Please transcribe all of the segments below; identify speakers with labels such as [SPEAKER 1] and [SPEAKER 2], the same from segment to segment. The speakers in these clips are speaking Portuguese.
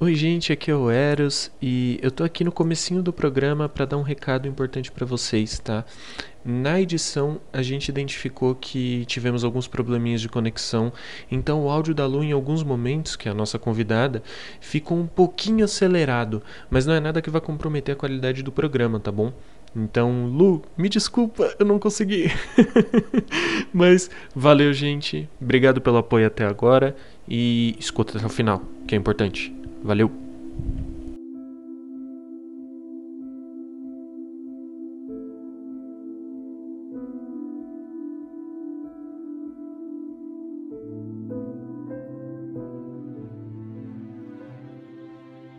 [SPEAKER 1] Oi, gente, aqui é o Eros e eu tô aqui no comecinho do programa para dar um recado importante para vocês, tá? Na edição, a gente identificou que tivemos alguns probleminhas de conexão, então o áudio da Lu em alguns momentos, que é a nossa convidada, ficou um pouquinho acelerado, mas não é nada que vai comprometer a qualidade do programa, tá bom? Então, Lu, me desculpa, eu não consegui. mas valeu, gente. Obrigado pelo apoio até agora e escuta até o final, que é importante. Valeu!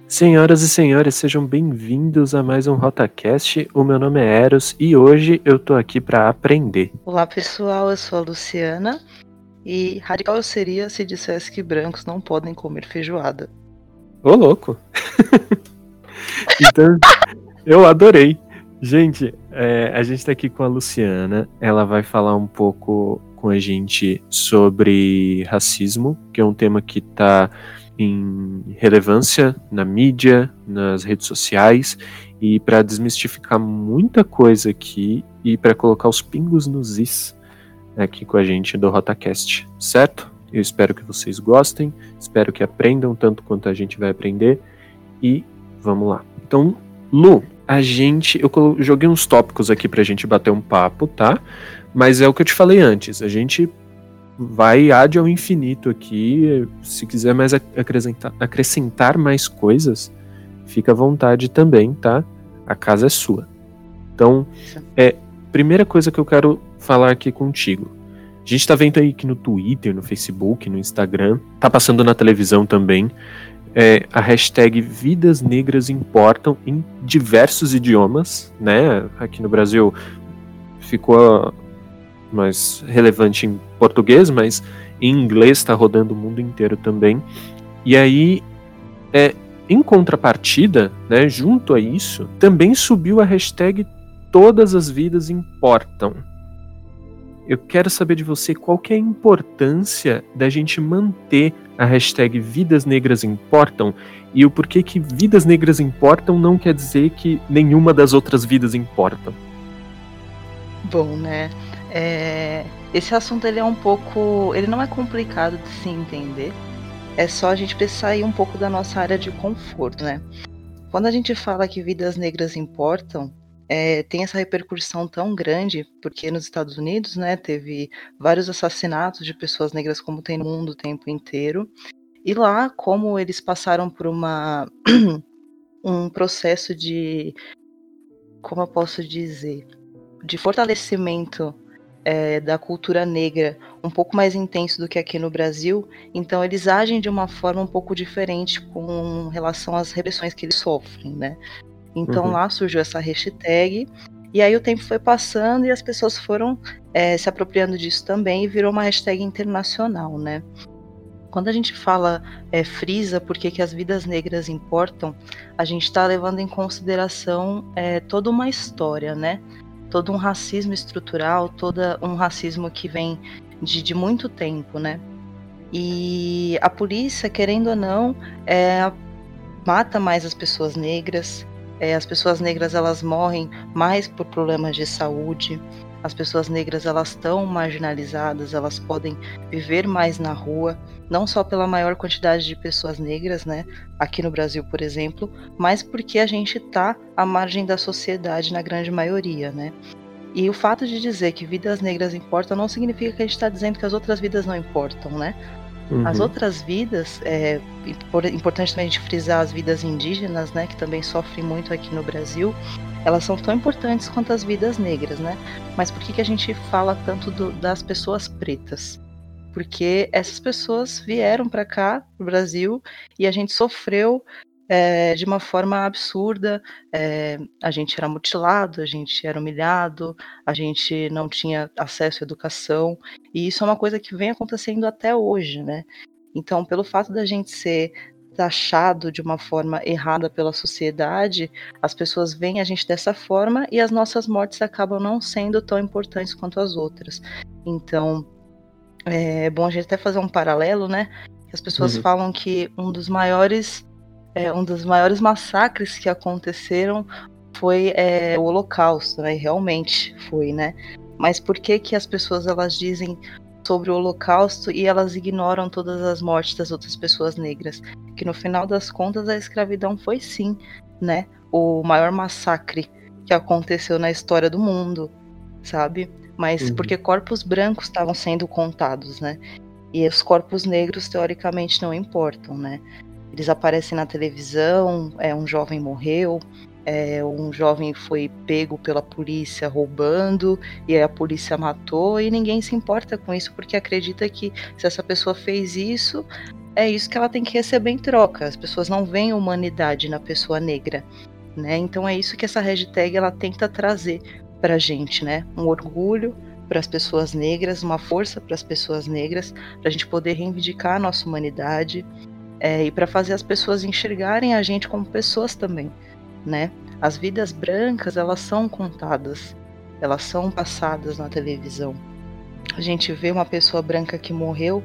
[SPEAKER 1] Senhoras e senhores, sejam bem-vindos a mais um RotaCast. O meu nome é Eros e hoje eu tô aqui para aprender.
[SPEAKER 2] Olá pessoal, eu sou a Luciana e radical eu seria se dissesse que brancos não podem comer feijoada.
[SPEAKER 1] Ô, louco! então, eu adorei. Gente, é, a gente tá aqui com a Luciana. Ela vai falar um pouco com a gente sobre racismo, que é um tema que tá em relevância na mídia, nas redes sociais, e para desmistificar muita coisa aqui e para colocar os pingos nos is aqui com a gente do RotaCast, certo? Eu espero que vocês gostem, espero que aprendam tanto quanto a gente vai aprender e vamos lá. Então, Lu, a gente. Eu joguei uns tópicos aqui pra gente bater um papo, tá? Mas é o que eu te falei antes. A gente vai ad ao infinito aqui. Se quiser mais acrescentar, acrescentar mais coisas, fica à vontade também, tá? A casa é sua. Então, é primeira coisa que eu quero falar aqui contigo. A gente tá vendo aí que no Twitter, no Facebook, no Instagram, tá passando na televisão também, é, a hashtag Vidas Negras Importam em diversos idiomas, né? Aqui no Brasil ficou mais relevante em português, mas em inglês está rodando o mundo inteiro também. E aí, é, em contrapartida, né, junto a isso, também subiu a hashtag Todas as Vidas Importam eu quero saber de você qual é a importância da gente manter a hashtag Vidas Negras Importam e o porquê que Vidas Negras Importam não quer dizer que nenhuma das outras vidas importam.
[SPEAKER 2] Bom, né? É... Esse assunto ele é um pouco, ele não é complicado de se entender. É só a gente aí um pouco da nossa área de conforto, né? Quando a gente fala que vidas negras importam, é, tem essa repercussão tão grande, porque nos Estados Unidos, né, teve vários assassinatos de pessoas negras como tem no mundo o tempo inteiro. E lá, como eles passaram por uma um processo de como eu posso dizer, de fortalecimento é, da cultura negra um pouco mais intenso do que aqui no Brasil, então eles agem de uma forma um pouco diferente com relação às repressões que eles sofrem, né? Então uhum. lá surgiu essa hashtag. E aí o tempo foi passando e as pessoas foram é, se apropriando disso também e virou uma hashtag internacional, né? Quando a gente fala é, frisa, porque que as vidas negras importam, a gente está levando em consideração é, toda uma história, né? Todo um racismo estrutural, todo um racismo que vem de, de muito tempo, né? E a polícia, querendo ou não, é, mata mais as pessoas negras, é, as pessoas negras elas morrem mais por problemas de saúde. As pessoas negras elas estão marginalizadas, elas podem viver mais na rua, não só pela maior quantidade de pessoas negras, né, aqui no Brasil, por exemplo, mas porque a gente está à margem da sociedade na grande maioria, né? E o fato de dizer que vidas negras importam não significa que a gente está dizendo que as outras vidas não importam, né? Uhum. As outras vidas, é importante também a gente frisar as vidas indígenas, né, que também sofrem muito aqui no Brasil, elas são tão importantes quanto as vidas negras, né? Mas por que, que a gente fala tanto do, das pessoas pretas? Porque essas pessoas vieram para cá, no Brasil, e a gente sofreu é, de uma forma absurda. É, a gente era mutilado, a gente era humilhado, a gente não tinha acesso à educação, e isso é uma coisa que vem acontecendo até hoje, né? Então, pelo fato da gente ser taxado de uma forma errada pela sociedade, as pessoas veem a gente dessa forma e as nossas mortes acabam não sendo tão importantes quanto as outras. Então, é bom a gente até fazer um paralelo, né? As pessoas uhum. falam que um dos maiores é, um dos maiores massacres que aconteceram foi é, o Holocausto, né? Realmente foi, né? Mas por que que as pessoas elas dizem sobre o Holocausto e elas ignoram todas as mortes das outras pessoas negras? Que no final das contas a escravidão foi sim, né? O maior massacre que aconteceu na história do mundo, sabe? Mas uhum. porque corpos brancos estavam sendo contados, né? E os corpos negros teoricamente não importam, né? Eles aparecem na televisão, é um jovem morreu, é, um jovem foi pego pela polícia roubando e a polícia matou e ninguém se importa com isso porque acredita que se essa pessoa fez isso é isso que ela tem que receber em troca. As pessoas não veem humanidade na pessoa negra né? Então é isso que essa hashtag ela tenta trazer para gente, né? Um orgulho para as pessoas negras, uma força para as pessoas negras, para a gente poder reivindicar a nossa humanidade é, e para fazer as pessoas enxergarem a gente como pessoas também, né? As vidas brancas elas são contadas, elas são passadas na televisão. A gente vê uma pessoa branca que morreu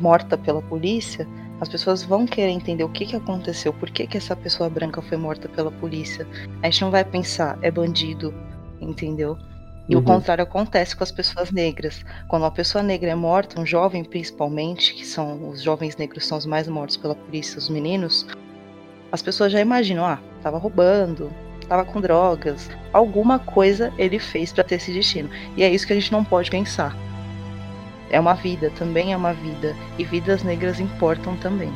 [SPEAKER 2] morta pela polícia, as pessoas vão querer entender o que, que aconteceu, por que, que essa pessoa branca foi morta pela polícia. A gente não vai pensar, é bandido, entendeu? E uhum. o contrário acontece com as pessoas negras. Quando uma pessoa negra é morta, um jovem principalmente, que são os jovens negros são os mais mortos pela polícia, os meninos, as pessoas já imaginam, ah, tava roubando, tava com drogas, alguma coisa ele fez para ter esse destino. E é isso que a gente não pode pensar é uma vida, também é uma vida. E vidas negras importam também.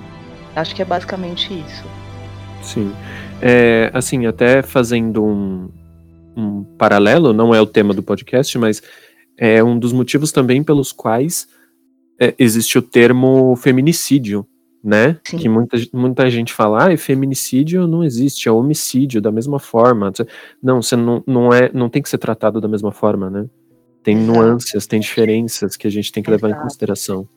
[SPEAKER 2] Acho que é basicamente isso.
[SPEAKER 1] Sim. É, assim, até fazendo um, um paralelo, não é o tema do podcast, mas é um dos motivos também pelos quais é, existe o termo feminicídio, né? Sim. Que muita, muita gente fala, ah, feminicídio não existe, é homicídio da mesma forma. Não, você não, não, é, não tem que ser tratado da mesma forma, né? Tem Exato. nuances, tem diferenças que a gente tem que levar Exato. em consideração.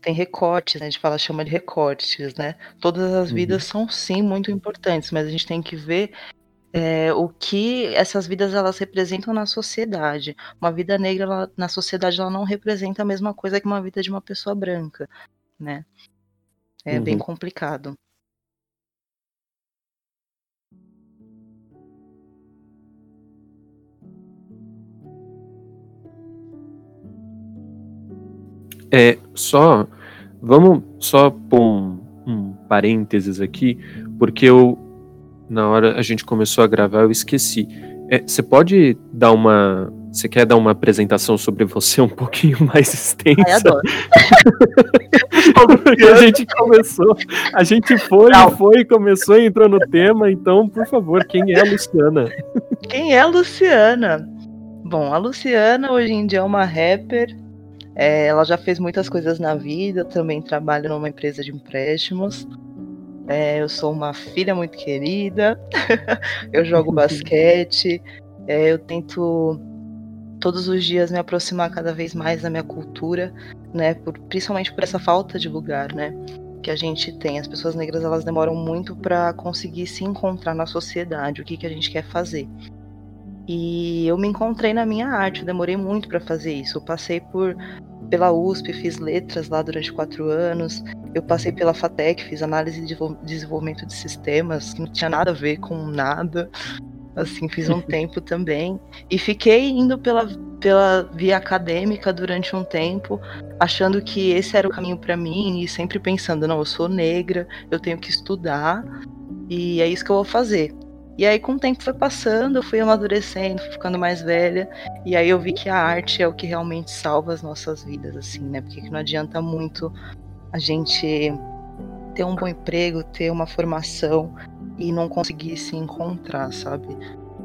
[SPEAKER 2] Tem recortes, né? a gente fala, chama de recortes, né? Todas as uhum. vidas são sim muito importantes, mas a gente tem que ver é, o que essas vidas elas representam na sociedade. Uma vida negra ela, na sociedade ela não representa a mesma coisa que uma vida de uma pessoa branca, né? É uhum. bem complicado.
[SPEAKER 1] É, só. Vamos só pôr um, um parênteses aqui, porque eu. Na hora a gente começou a gravar, eu esqueci. É, você pode dar uma. Você quer dar uma apresentação sobre você um pouquinho mais extensa? Ai, adoro. Porque a gente começou, a gente foi, Não. foi, começou e entrou no tema, então, por favor, quem é a Luciana?
[SPEAKER 2] Quem é a Luciana? Bom, a Luciana hoje em dia é uma rapper, é, ela já fez muitas coisas na vida, também trabalha numa empresa de empréstimos. É, eu sou uma filha muito querida, eu jogo basquete, é, eu tento todos os dias me aproximar cada vez mais da minha cultura, né? Por, principalmente por essa falta de lugar, né? Que a gente tem. As pessoas negras elas demoram muito para conseguir se encontrar na sociedade, o que, que a gente quer fazer. E eu me encontrei na minha arte, demorei muito para fazer isso. Eu passei por pela USP, fiz letras lá durante quatro anos. Eu passei pela FATEC, fiz análise de desenvolvimento de sistemas, que não tinha nada a ver com nada. Assim, fiz um tempo também. E fiquei indo pela, pela via acadêmica durante um tempo, achando que esse era o caminho para mim e sempre pensando: não, eu sou negra, eu tenho que estudar e é isso que eu vou fazer. E aí, com o tempo foi passando, eu fui amadurecendo, fui ficando mais velha. E aí eu vi que a arte é o que realmente salva as nossas vidas, assim, né? Porque não adianta muito a gente ter um bom emprego, ter uma formação e não conseguir se encontrar, sabe?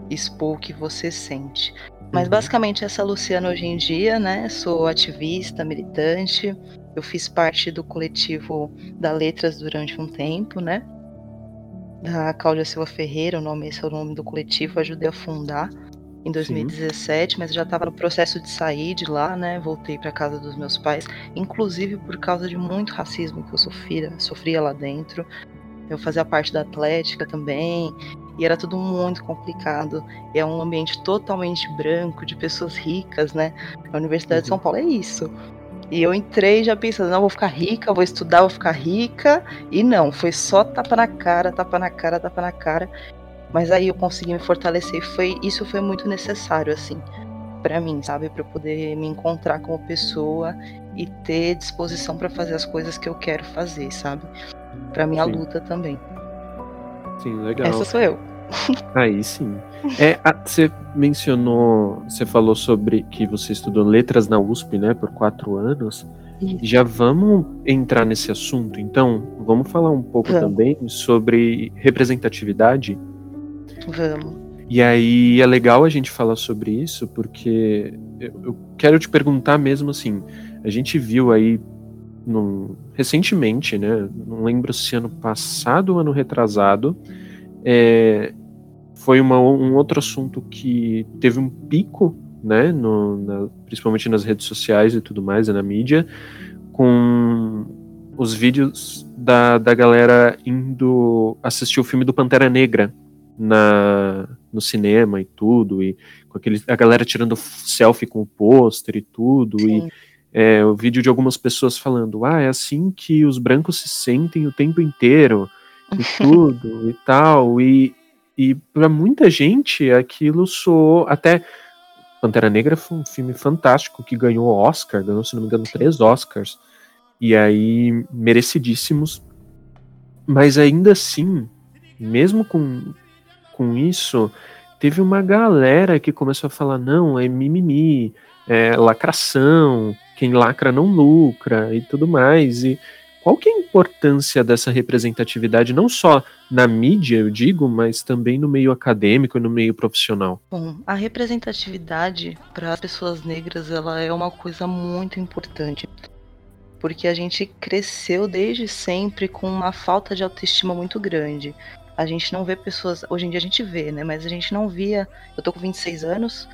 [SPEAKER 2] Expor o que você sente. Mas uhum. basicamente essa Luciana hoje em dia, né? Sou ativista, militante. Eu fiz parte do coletivo da Letras durante um tempo, né? Da Cláudia Silva Ferreira, o nome, esse é o nome do coletivo, ajudei a fundar em 2017, Sim. mas já estava no processo de sair de lá, né? Voltei para casa dos meus pais, inclusive por causa de muito racismo que eu sofria, sofria lá dentro. Eu fazia parte da Atlética também, e era tudo muito complicado. É um ambiente totalmente branco, de pessoas ricas, né? A Universidade uhum. de São Paulo é isso. E eu entrei já pensando, não, vou ficar rica, vou estudar, vou ficar rica. E não, foi só tapa na cara, tapa na cara, tapa na cara. Mas aí eu consegui me fortalecer. Foi, isso foi muito necessário, assim, para mim, sabe? para poder me encontrar como pessoa e ter disposição para fazer as coisas que eu quero fazer, sabe? Para minha sim. luta também.
[SPEAKER 1] Sim, legal.
[SPEAKER 2] Essa sou eu.
[SPEAKER 1] Aí sim. É, você mencionou, você falou sobre que você estudou letras na USP, né, por quatro anos. Isso. Já vamos entrar nesse assunto, então? Vamos falar um pouco vamos. também sobre representatividade?
[SPEAKER 2] Vamos.
[SPEAKER 1] E aí é legal a gente falar sobre isso, porque eu quero te perguntar mesmo assim, a gente viu aí recentemente, né? Não lembro se ano passado ou ano retrasado, é, foi uma, um outro assunto que teve um pico, né? No, na, principalmente nas redes sociais e tudo mais, na mídia, com os vídeos da, da galera indo assistir o filme do Pantera Negra na, no cinema e tudo, e com aquele, a galera tirando selfie com o pôster e tudo, Sim. e é, o vídeo de algumas pessoas falando, ah, é assim que os brancos se sentem o tempo inteiro, e tudo, e tal, e, e para muita gente aquilo soou até... Pantera Negra foi um filme fantástico que ganhou Oscar, ganhou, se não me engano, três Oscars, e aí merecidíssimos, mas ainda assim, mesmo com, com isso, teve uma galera que começou a falar: não, é mimimi, é lacração, quem lacra não lucra e tudo mais. E qual que é a importância dessa representatividade, não só na mídia, eu digo, mas também no meio acadêmico e no meio profissional?
[SPEAKER 2] Bom, a representatividade para as pessoas negras ela é uma coisa muito importante. Porque a gente cresceu desde sempre com uma falta de autoestima muito grande a gente não vê pessoas. Hoje em dia a gente vê, né? Mas a gente não via. Eu tô com 26 anos.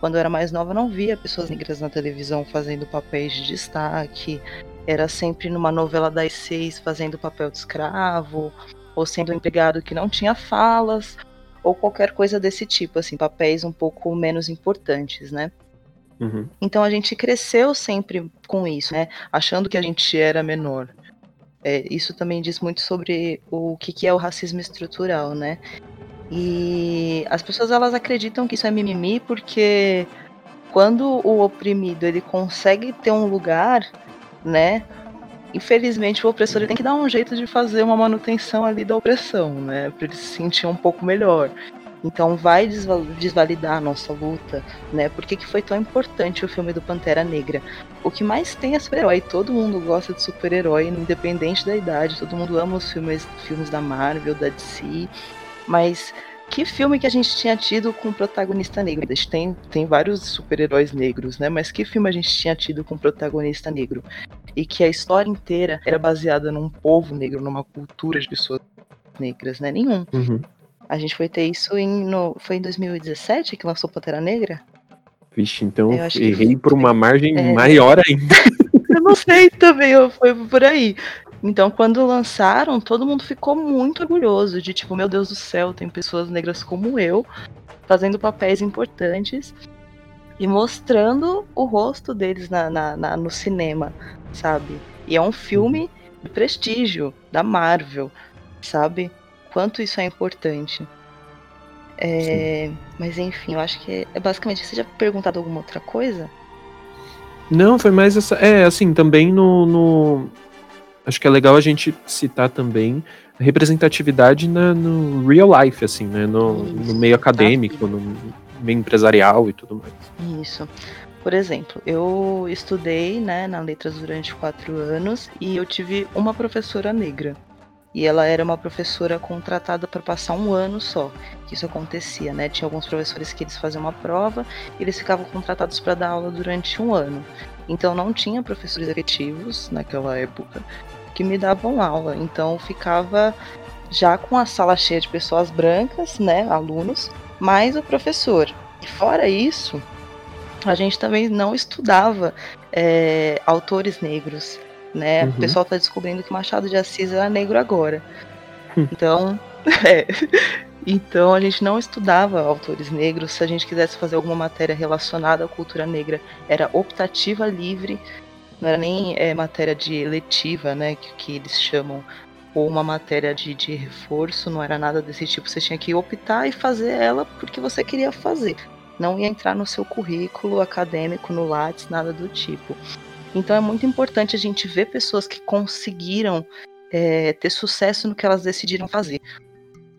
[SPEAKER 2] Quando eu era mais nova, não via pessoas negras na televisão fazendo papéis de destaque. Era sempre numa novela das seis fazendo papel de escravo, ou sendo um empregado que não tinha falas, ou qualquer coisa desse tipo, assim, papéis um pouco menos importantes, né?
[SPEAKER 1] Uhum.
[SPEAKER 2] Então a gente cresceu sempre com isso, né? Achando que a gente era menor. É, isso também diz muito sobre o que, que é o racismo estrutural, né? E as pessoas elas acreditam que isso é mimimi porque quando o oprimido ele consegue ter um lugar, né? Infelizmente o opressor tem que dar um jeito de fazer uma manutenção ali da opressão, né? Para ele se sentir um pouco melhor. Então vai desvalidar a nossa luta, né? Por que, que foi tão importante o filme do Pantera Negra? O que mais tem é super-herói. Todo mundo gosta de super-herói, independente da idade. Todo mundo ama os filmes, filmes da Marvel, da DC. Mas que filme que a gente tinha tido com protagonista negro? A gente tem, tem vários super-heróis negros, né? Mas que filme a gente tinha tido com protagonista negro? E que a história inteira era baseada num povo negro, numa cultura de pessoas negras, né? Nenhum.
[SPEAKER 1] Uhum.
[SPEAKER 2] A gente foi ter isso em. No, foi em 2017 que lançou Pantera Negra?
[SPEAKER 1] Vixe, então eu errei por uma margem é... maior ainda.
[SPEAKER 2] eu não sei também, foi por aí. Então, quando lançaram, todo mundo ficou muito orgulhoso de tipo, meu Deus do céu, tem pessoas negras como eu fazendo papéis importantes e mostrando o rosto deles na, na, na no cinema, sabe? E é um filme de prestígio da Marvel, sabe? quanto isso é importante. É, mas enfim, eu acho que é basicamente. Você já perguntado alguma outra coisa?
[SPEAKER 1] Não, foi mais essa. É, assim, também no, no. Acho que é legal a gente citar também a representatividade na, no real life, assim, né? No, no meio acadêmico, no meio empresarial e tudo mais.
[SPEAKER 2] Isso. Por exemplo, eu estudei né, na letras durante quatro anos e eu tive uma professora negra. E ela era uma professora contratada para passar um ano só. Que isso acontecia, né? Tinha alguns professores que eles faziam uma prova e eles ficavam contratados para dar aula durante um ano. Então não tinha professores efetivos naquela época que me davam aula. Então ficava já com a sala cheia de pessoas brancas, né, alunos, mais o professor. E fora isso, a gente também não estudava é, autores negros né? Uhum. O pessoal está descobrindo que Machado de Assis era negro agora. Hum. Então, é. Então a gente não estudava autores negros. Se a gente quisesse fazer alguma matéria relacionada à cultura negra, era optativa livre. não era nem é, matéria de eletiva, né, que, que eles chamam, ou uma matéria de, de reforço, não era nada desse tipo. Você tinha que optar e fazer ela porque você queria fazer. Não ia entrar no seu currículo acadêmico, no Lattes, nada do tipo. Então é muito importante a gente ver pessoas que conseguiram é, ter sucesso no que elas decidiram fazer.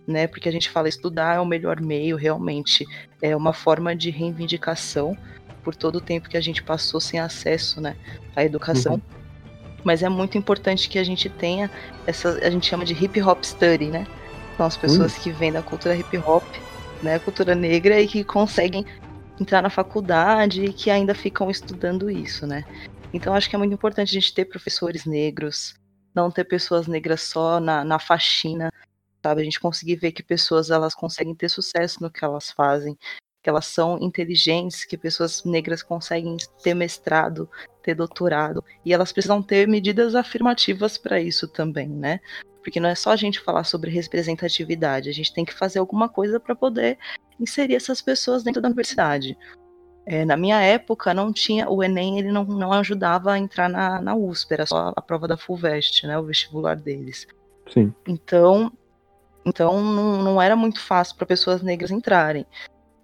[SPEAKER 2] Né? Porque a gente fala estudar é o melhor meio, realmente. É uma forma de reivindicação por todo o tempo que a gente passou sem acesso né, à educação. Uhum. Mas é muito importante que a gente tenha essa, a gente chama de hip hop study, né? São as pessoas uhum. que vêm da cultura hip hop, né, cultura negra e que conseguem entrar na faculdade e que ainda ficam estudando isso, né? Então acho que é muito importante a gente ter professores negros, não ter pessoas negras só na, na faxina, sabe? A gente conseguir ver que pessoas elas conseguem ter sucesso no que elas fazem, que elas são inteligentes, que pessoas negras conseguem ter mestrado, ter doutorado, e elas precisam ter medidas afirmativas para isso também, né? Porque não é só a gente falar sobre representatividade, a gente tem que fazer alguma coisa para poder inserir essas pessoas dentro da universidade. É, na minha época não tinha o Enem, ele não, não ajudava a entrar na, na USP, era só a prova da Fulvestre, né, o vestibular deles.
[SPEAKER 1] Sim.
[SPEAKER 2] Então, então não, não era muito fácil para pessoas negras entrarem.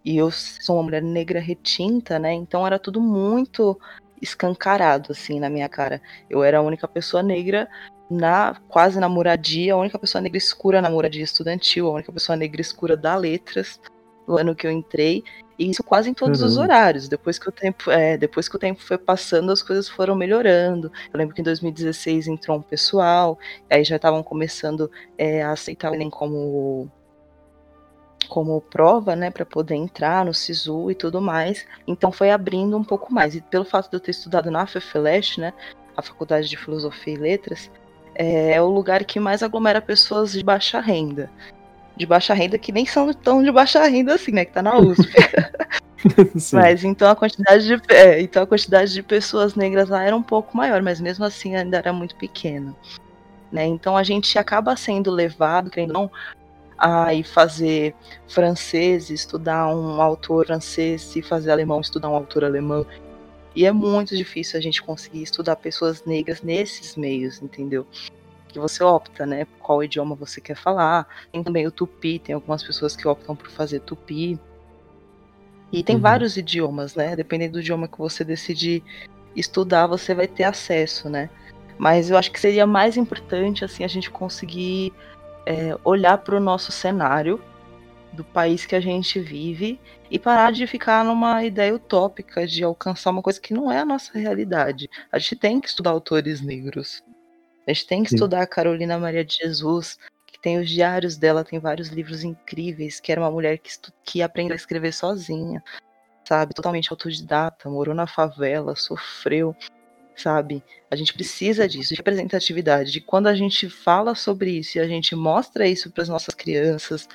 [SPEAKER 2] E eu sou uma mulher negra retinta, né? Então era tudo muito escancarado assim na minha cara. Eu era a única pessoa negra na quase na moradia, a única pessoa negra escura na moradia estudantil, a única pessoa negra escura da letras do ano que eu entrei. E isso quase em todos uhum. os horários. Depois que o tempo, é, depois que o tempo foi passando, as coisas foram melhorando. Eu lembro que em 2016 entrou um pessoal, aí já estavam começando é, a aceitar o Enem como como prova, né, para poder entrar no SISU e tudo mais. Então foi abrindo um pouco mais. E pelo fato de eu ter estudado na FEFELESH, né, a Faculdade de Filosofia e Letras, é, é o lugar que mais aglomera pessoas de baixa renda de baixa renda que nem são tão de baixa renda assim, né? Que tá na USP. mas então a quantidade de é, então a quantidade de pessoas negras lá era um pouco maior, mas mesmo assim ainda era muito pequena. Né? Então a gente acaba sendo levado, querendo não, a ir fazer francês, estudar um autor francês, e fazer alemão, estudar um autor alemão. E é muito difícil a gente conseguir estudar pessoas negras nesses meios, entendeu? Que você opta, né? Qual idioma você quer falar. Tem também o tupi, tem algumas pessoas que optam por fazer tupi. E tem uhum. vários idiomas, né? Dependendo do idioma que você decidir estudar, você vai ter acesso, né? Mas eu acho que seria mais importante, assim, a gente conseguir é, olhar para o nosso cenário do país que a gente vive e parar de ficar numa ideia utópica de alcançar uma coisa que não é a nossa realidade. A gente tem que estudar autores negros. A gente tem que Sim. estudar a Carolina Maria de Jesus, que tem os diários dela, tem vários livros incríveis, que era uma mulher que, que aprendeu a escrever sozinha, sabe? Totalmente autodidata, morou na favela, sofreu, sabe? A gente precisa disso, de representatividade, de quando a gente fala sobre isso e a gente mostra isso para as nossas crianças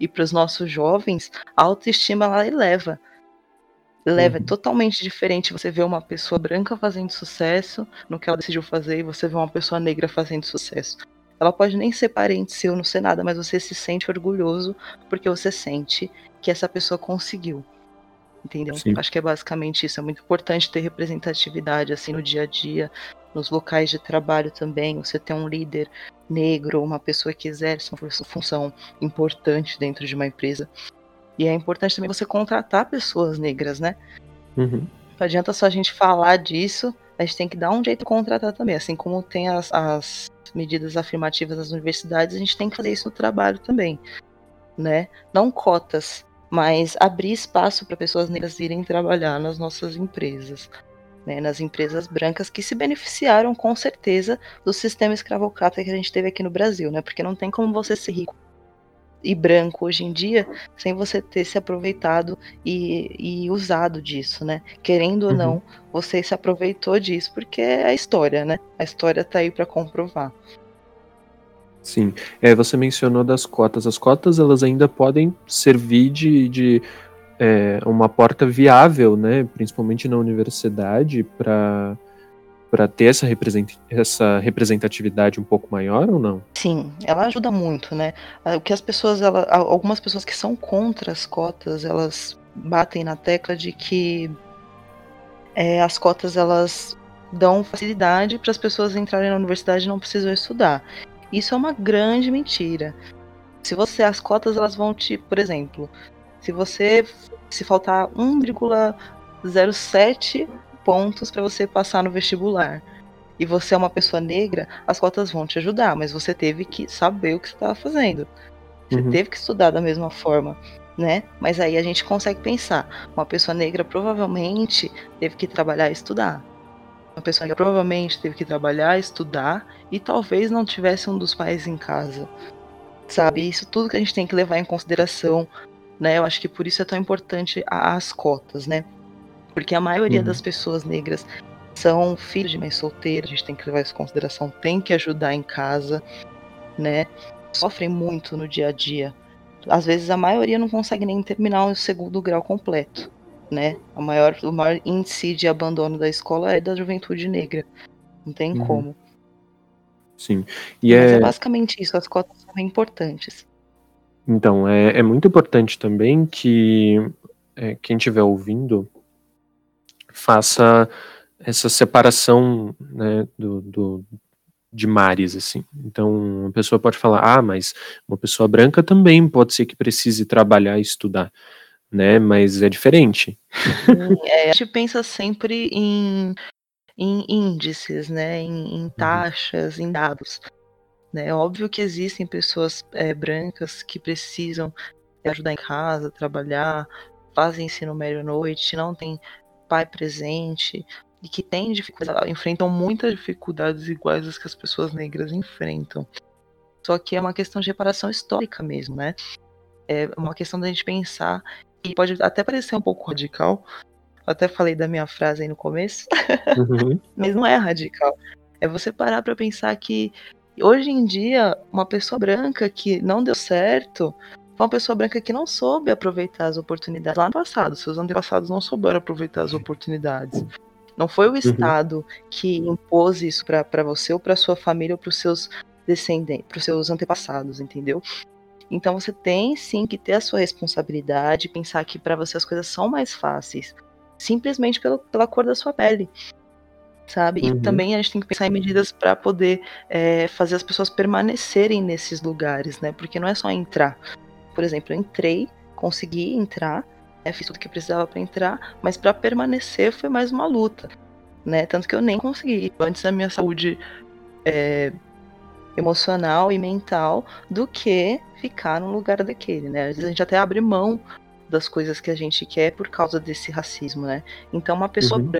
[SPEAKER 2] e para os nossos jovens, a autoestima ela eleva leva, é uhum. totalmente diferente você ver uma pessoa branca fazendo sucesso no que ela decidiu fazer e você ver uma pessoa negra fazendo sucesso. Ela pode nem ser parente seu, não ser nada, mas você se sente orgulhoso porque você sente que essa pessoa conseguiu. Entendeu? Sim. Acho que é basicamente isso. É muito importante ter representatividade assim no dia a dia, nos locais de trabalho também. Você ter um líder negro, uma pessoa que exerce uma função importante dentro de uma empresa. E é importante também você contratar pessoas negras, né?
[SPEAKER 1] Uhum.
[SPEAKER 2] Não adianta só a gente falar disso, a gente tem que dar um jeito de contratar também. Assim como tem as, as medidas afirmativas das universidades, a gente tem que fazer isso no trabalho também, né? Não cotas, mas abrir espaço para pessoas negras irem trabalhar nas nossas empresas. Né, nas empresas brancas que se beneficiaram com certeza do sistema escravocrata que a gente teve aqui no Brasil, né? Porque não tem como você ser rico e branco hoje em dia sem você ter se aproveitado e, e usado disso, né? Querendo ou uhum. não, você se aproveitou disso porque é a história, né? A história tá aí para comprovar.
[SPEAKER 1] Sim, é, você mencionou das cotas. As cotas elas ainda podem servir de, de é, uma porta viável, né? Principalmente na universidade para para ter essa, essa representatividade um pouco maior ou não?
[SPEAKER 2] Sim, ela ajuda muito, né? Ah, o que as pessoas, ela, algumas pessoas que são contra as cotas, elas batem na tecla de que é, as cotas elas dão facilidade para as pessoas entrarem na universidade e não precisam estudar. Isso é uma grande mentira. Se você as cotas elas vão te, por exemplo, se você se faltar 1,07 pontos para você passar no vestibular e você é uma pessoa negra, as cotas vão te ajudar, mas você teve que saber o que você estava fazendo. Você uhum. teve que estudar da mesma forma, né? Mas aí a gente consegue pensar, uma pessoa negra provavelmente teve que trabalhar e estudar. Uma pessoa negra provavelmente teve que trabalhar, estudar e talvez não tivesse um dos pais em casa. Sabe? Isso tudo que a gente tem que levar em consideração, né? Eu acho que por isso é tão importante as cotas, né? Porque a maioria uhum. das pessoas negras são filhos de mãe solteira, a gente tem que levar isso em consideração, tem que ajudar em casa, né? Sofrem muito no dia a dia. Às vezes a maioria não consegue nem terminar o segundo grau completo, né? A maior, o maior índice de abandono da escola é da juventude negra. Não tem uhum. como.
[SPEAKER 1] Sim.
[SPEAKER 2] E Mas é... é basicamente isso, as cotas são importantes.
[SPEAKER 1] Então, é, é muito importante também que é, quem estiver ouvindo faça essa separação né, do, do, de mares, assim. Então, uma pessoa pode falar, ah, mas uma pessoa branca também pode ser que precise trabalhar e estudar, né? Mas é diferente.
[SPEAKER 2] É, a gente pensa sempre em, em índices, né? Em, em uhum. taxas, uhum. em dados. Né? É óbvio que existem pessoas é, brancas que precisam ajudar em casa, trabalhar, fazem ensino médio à noite, não tem pai presente, e que têm dificuldades, enfrentam muitas dificuldades iguais às que as pessoas negras enfrentam. Só que é uma questão de reparação histórica mesmo, né? É uma questão da gente pensar, e pode até parecer um pouco radical, até falei da minha frase aí no começo, uhum. mas não é radical. É você parar para pensar que hoje em dia, uma pessoa branca que não deu certo foi uma pessoa branca que não soube aproveitar as oportunidades lá no passado. Seus antepassados não souberam aproveitar as oportunidades. Não foi o uhum. Estado que impôs isso para você ou para sua família ou para os seus descendentes, para os seus antepassados, entendeu? Então você tem sim que ter a sua responsabilidade, pensar que para você as coisas são mais fáceis, simplesmente pelo, pela cor da sua pele, sabe? Uhum. E também a gente tem que pensar em medidas para poder é, fazer as pessoas permanecerem nesses lugares, né? Porque não é só entrar. Por exemplo, eu entrei, consegui entrar, né, fiz tudo que precisava para entrar, mas para permanecer foi mais uma luta, né? Tanto que eu nem consegui. Antes a minha saúde é, emocional e mental do que ficar no lugar daquele, né? Às vezes a gente até abre mão das coisas que a gente quer por causa desse racismo, né? Então uma pessoa uhum.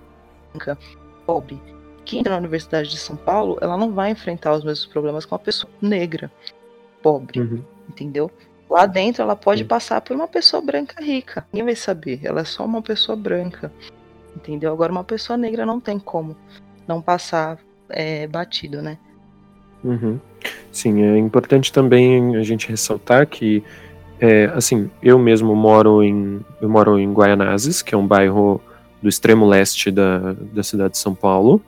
[SPEAKER 2] branca, pobre, que entra na Universidade de São Paulo, ela não vai enfrentar os mesmos problemas com uma pessoa negra, pobre, uhum. entendeu? Lá dentro ela pode passar por uma pessoa branca rica. Ninguém vai saber. Ela é só uma pessoa branca. Entendeu? Agora uma pessoa negra não tem como não passar é, batido, né?
[SPEAKER 1] Uhum. Sim, é importante também a gente ressaltar que, é, assim, eu mesmo moro em, eu moro em Guaianazes, que é um bairro do extremo leste da, da cidade de São Paulo.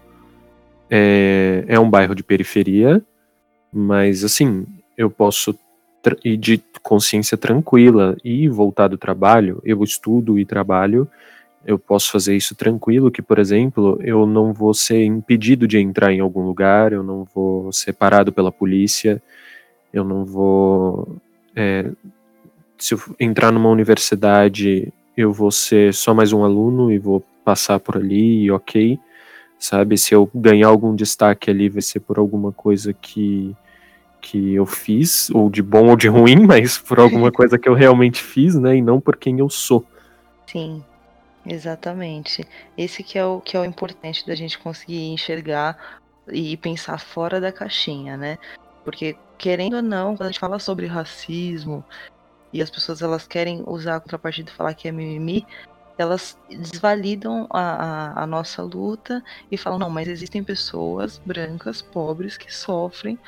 [SPEAKER 1] É, é um bairro de periferia, mas assim, eu posso e de consciência tranquila e voltar do trabalho, eu estudo e trabalho, eu posso fazer isso tranquilo, que, por exemplo, eu não vou ser impedido de entrar em algum lugar, eu não vou ser parado pela polícia, eu não vou. É, se eu entrar numa universidade, eu vou ser só mais um aluno e vou passar por ali e ok, sabe? Se eu ganhar algum destaque ali, vai ser por alguma coisa que que eu fiz, ou de bom ou de ruim, mas por alguma coisa que eu realmente fiz, né, e não por quem eu sou.
[SPEAKER 2] Sim, exatamente. Esse que é o que é o importante da gente conseguir enxergar e pensar fora da caixinha, né? Porque querendo ou não, quando a gente fala sobre racismo e as pessoas elas querem usar a contrapartida e falar que é mimimi, elas desvalidam a, a, a, nossa luta e falam, não, mas existem pessoas brancas, pobres, que sofrem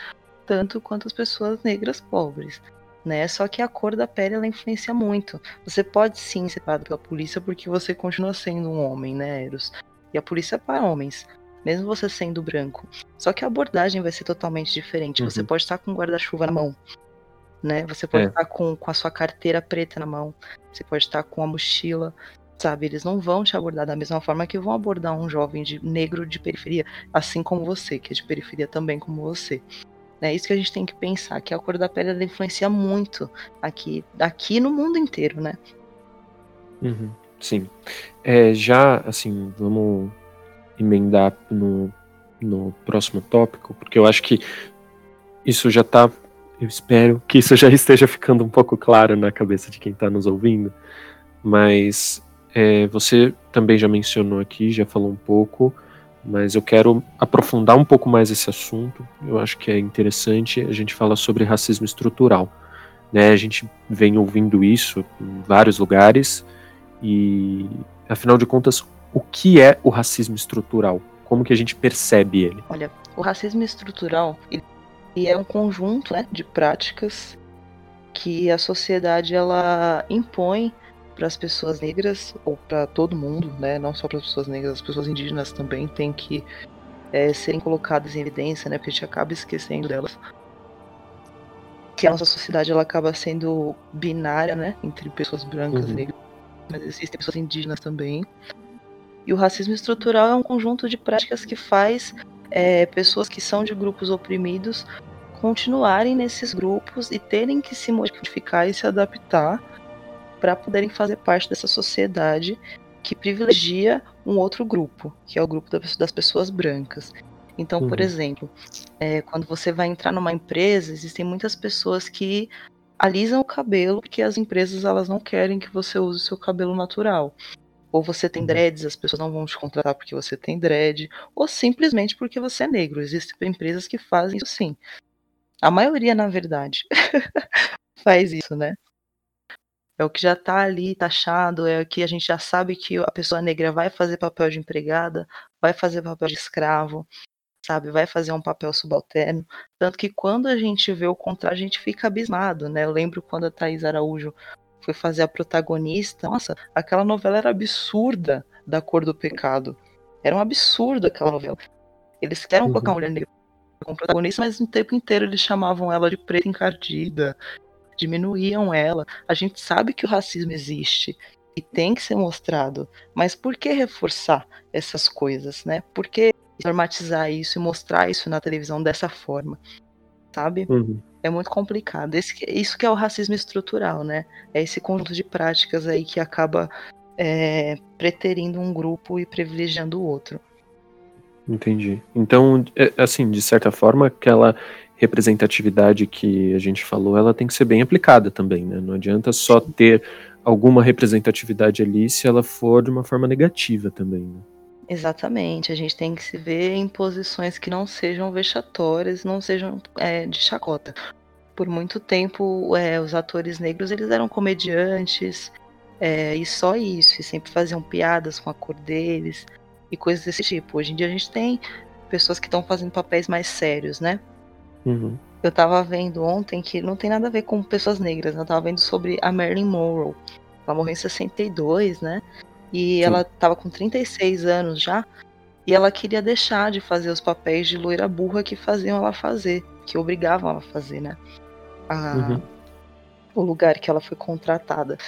[SPEAKER 2] tanto quanto as pessoas negras pobres. Né? Só que a cor da pele ela influencia muito. Você pode sim ser parado pela polícia porque você continua sendo um homem, né, Eros? E a polícia é para homens, mesmo você sendo branco. Só que a abordagem vai ser totalmente diferente. Uhum. Você pode estar com um guarda-chuva na mão, né? Você pode é. estar com, com a sua carteira preta na mão. Você pode estar com a mochila. sabe? Eles não vão te abordar da mesma forma que vão abordar um jovem de negro de periferia, assim como você, que é de periferia também como você. É isso que a gente tem que pensar, que a cor da pele ela influencia muito aqui, aqui no mundo inteiro, né?
[SPEAKER 1] Uhum, sim. É, já, assim, vamos emendar no, no próximo tópico, porque eu acho que isso já está eu espero que isso já esteja ficando um pouco claro na cabeça de quem está nos ouvindo. Mas é, você também já mencionou aqui, já falou um pouco, mas eu quero aprofundar um pouco mais esse assunto. Eu acho que é interessante a gente falar sobre racismo estrutural. Né? A gente vem ouvindo isso em vários lugares e, afinal de contas, o que é o racismo estrutural? Como que a gente percebe ele?
[SPEAKER 2] Olha, o racismo estrutural ele é um conjunto né, de práticas que a sociedade ela impõe para as pessoas negras ou para todo mundo, né? Não só para as pessoas negras, as pessoas indígenas também têm que é, serem colocadas em evidência, né? Porque a gente acaba esquecendo delas. Que a nossa sociedade ela acaba sendo binária, né? Entre pessoas brancas uhum. e negras, mas existem pessoas indígenas também. E o racismo estrutural é um conjunto de práticas que faz é, pessoas que são de grupos oprimidos continuarem nesses grupos e terem que se modificar e se adaptar para poderem fazer parte dessa sociedade que privilegia um outro grupo, que é o grupo das pessoas brancas. Então, uhum. por exemplo, é, quando você vai entrar numa empresa, existem muitas pessoas que alisam o cabelo porque as empresas elas não querem que você use o seu cabelo natural. Ou você tem uhum. dreads, as pessoas não vão te contratar porque você tem dread, ou simplesmente porque você é negro. Existem empresas que fazem isso sim. A maioria, na verdade, faz isso, né? É o que já tá ali taxado, é o que a gente já sabe que a pessoa negra vai fazer papel de empregada, vai fazer papel de escravo, sabe? Vai fazer um papel subalterno. Tanto que quando a gente vê o contrário, a gente fica abismado, né? Eu lembro quando a Thaís Araújo foi fazer a protagonista. Nossa, aquela novela era absurda da cor do pecado. Era um absurdo aquela novela. Eles querem uhum. colocar uma mulher negra como protagonista, mas o tempo inteiro eles chamavam ela de preta encardida, diminuíam ela. A gente sabe que o racismo existe e tem que ser mostrado, mas por que reforçar essas coisas, né? Por que normatizar isso e mostrar isso na televisão dessa forma, sabe? Uhum é muito complicado. Esse, isso que é o racismo estrutural, né? É esse conjunto de práticas aí que acaba é, preterindo um grupo e privilegiando o outro.
[SPEAKER 1] Entendi. Então, é, assim, de certa forma, aquela representatividade que a gente falou, ela tem que ser bem aplicada também, né? Não adianta só ter alguma representatividade ali se ela for de uma forma negativa também, né?
[SPEAKER 2] Exatamente, a gente tem que se ver em posições que não sejam vexatórias, não sejam é, de chacota. Por muito tempo, é, os atores negros eles eram comediantes é, e só isso, e sempre faziam piadas com a cor deles e coisas desse tipo. Hoje em dia a gente tem pessoas que estão fazendo papéis mais sérios, né? Uhum. Eu tava vendo ontem que não tem nada a ver com pessoas negras, né? eu tava vendo sobre a Marilyn Monroe. Ela morreu em 62, né? E Sim. ela estava com 36 anos já. E ela queria deixar de fazer os papéis de loira burra que faziam ela fazer, que obrigavam ela a fazer, né? A, uhum. O lugar que ela foi contratada.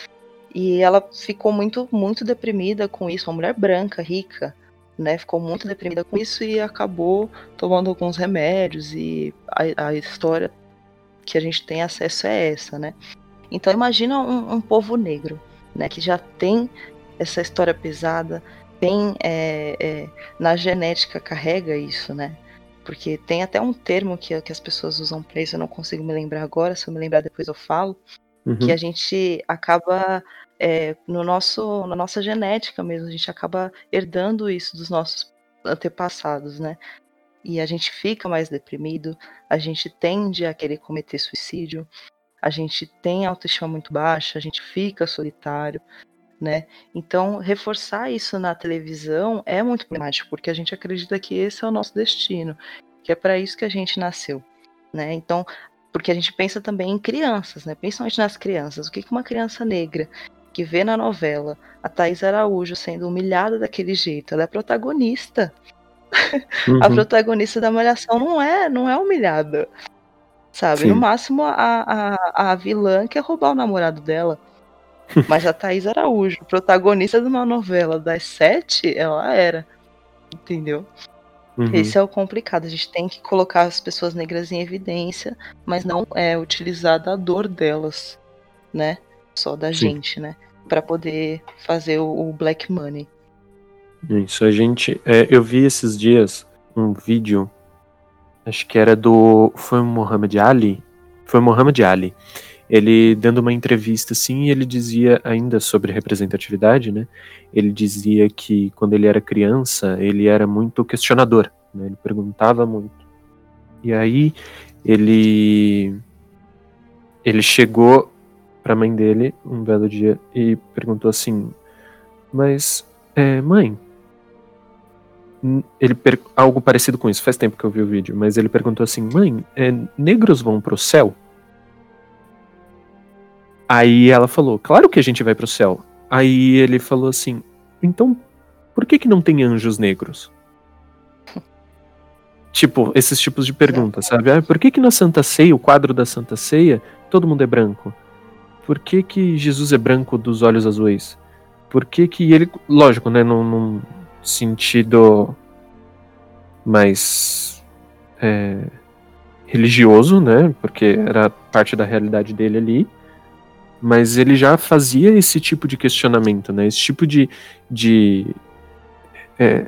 [SPEAKER 2] E ela ficou muito, muito deprimida com isso. Uma mulher branca, rica, né? Ficou muito deprimida com isso e acabou tomando alguns remédios. E a, a história que a gente tem acesso é essa, né? Então imagina um, um povo negro, né? Que já tem essa história pesada tem é, é, na genética carrega isso, né? Porque tem até um termo que, que as pessoas usam para isso, eu não consigo me lembrar agora, se eu me lembrar depois eu falo, uhum. que a gente acaba é, no nosso, na nossa genética mesmo, a gente acaba herdando isso dos nossos antepassados, né? E a gente fica mais deprimido, a gente tende a querer cometer suicídio, a gente tem autoestima muito baixa, a gente fica solitário, né? Então, reforçar isso na televisão é muito problemático, porque a gente acredita que esse é o nosso destino, que é para isso que a gente nasceu, né? Então, porque a gente pensa também em crianças, né? Principalmente nas crianças. O que uma criança negra que vê na novela a Thais Araújo sendo humilhada daquele jeito, ela é protagonista. Uhum. a protagonista da Malhação não é, não é humilhada. Sabe? Sim. No máximo, a, a, a vilã quer roubar o namorado dela Mas a Thaís Araújo, protagonista de uma novela das sete, ela era. Entendeu? Uhum. Esse é o complicado. A gente tem que colocar as pessoas negras em evidência, mas não é utilizar da dor delas, né? Só da Sim. gente, né? Para poder fazer o, o, black money.
[SPEAKER 1] Isso, a gente. É, eu vi esses dias um vídeo, acho que era do. Foi o Muhammad Ali? Foi o Muhammad Ali. Ele dando uma entrevista assim, ele dizia ainda sobre representatividade, né? Ele dizia que quando ele era criança, ele era muito questionador, né? Ele perguntava muito. E aí ele ele chegou para a mãe dele um belo dia e perguntou assim: "Mas, é, mãe, ele algo parecido com isso. Faz tempo que eu vi o vídeo, mas ele perguntou assim: "Mãe, é, negros vão pro céu?" Aí ela falou: "Claro que a gente vai pro céu." Aí ele falou assim: "Então, por que que não tem anjos negros?" tipo, esses tipos de perguntas, sabe? Ah, por que que na Santa Ceia, o quadro da Santa Ceia, todo mundo é branco? Por que que Jesus é branco dos olhos azuis? Por que que ele, lógico, né, num, num sentido mais é, religioso, né? Porque era parte da realidade dele ali. Mas ele já fazia esse tipo de questionamento, né? Esse tipo de, de é,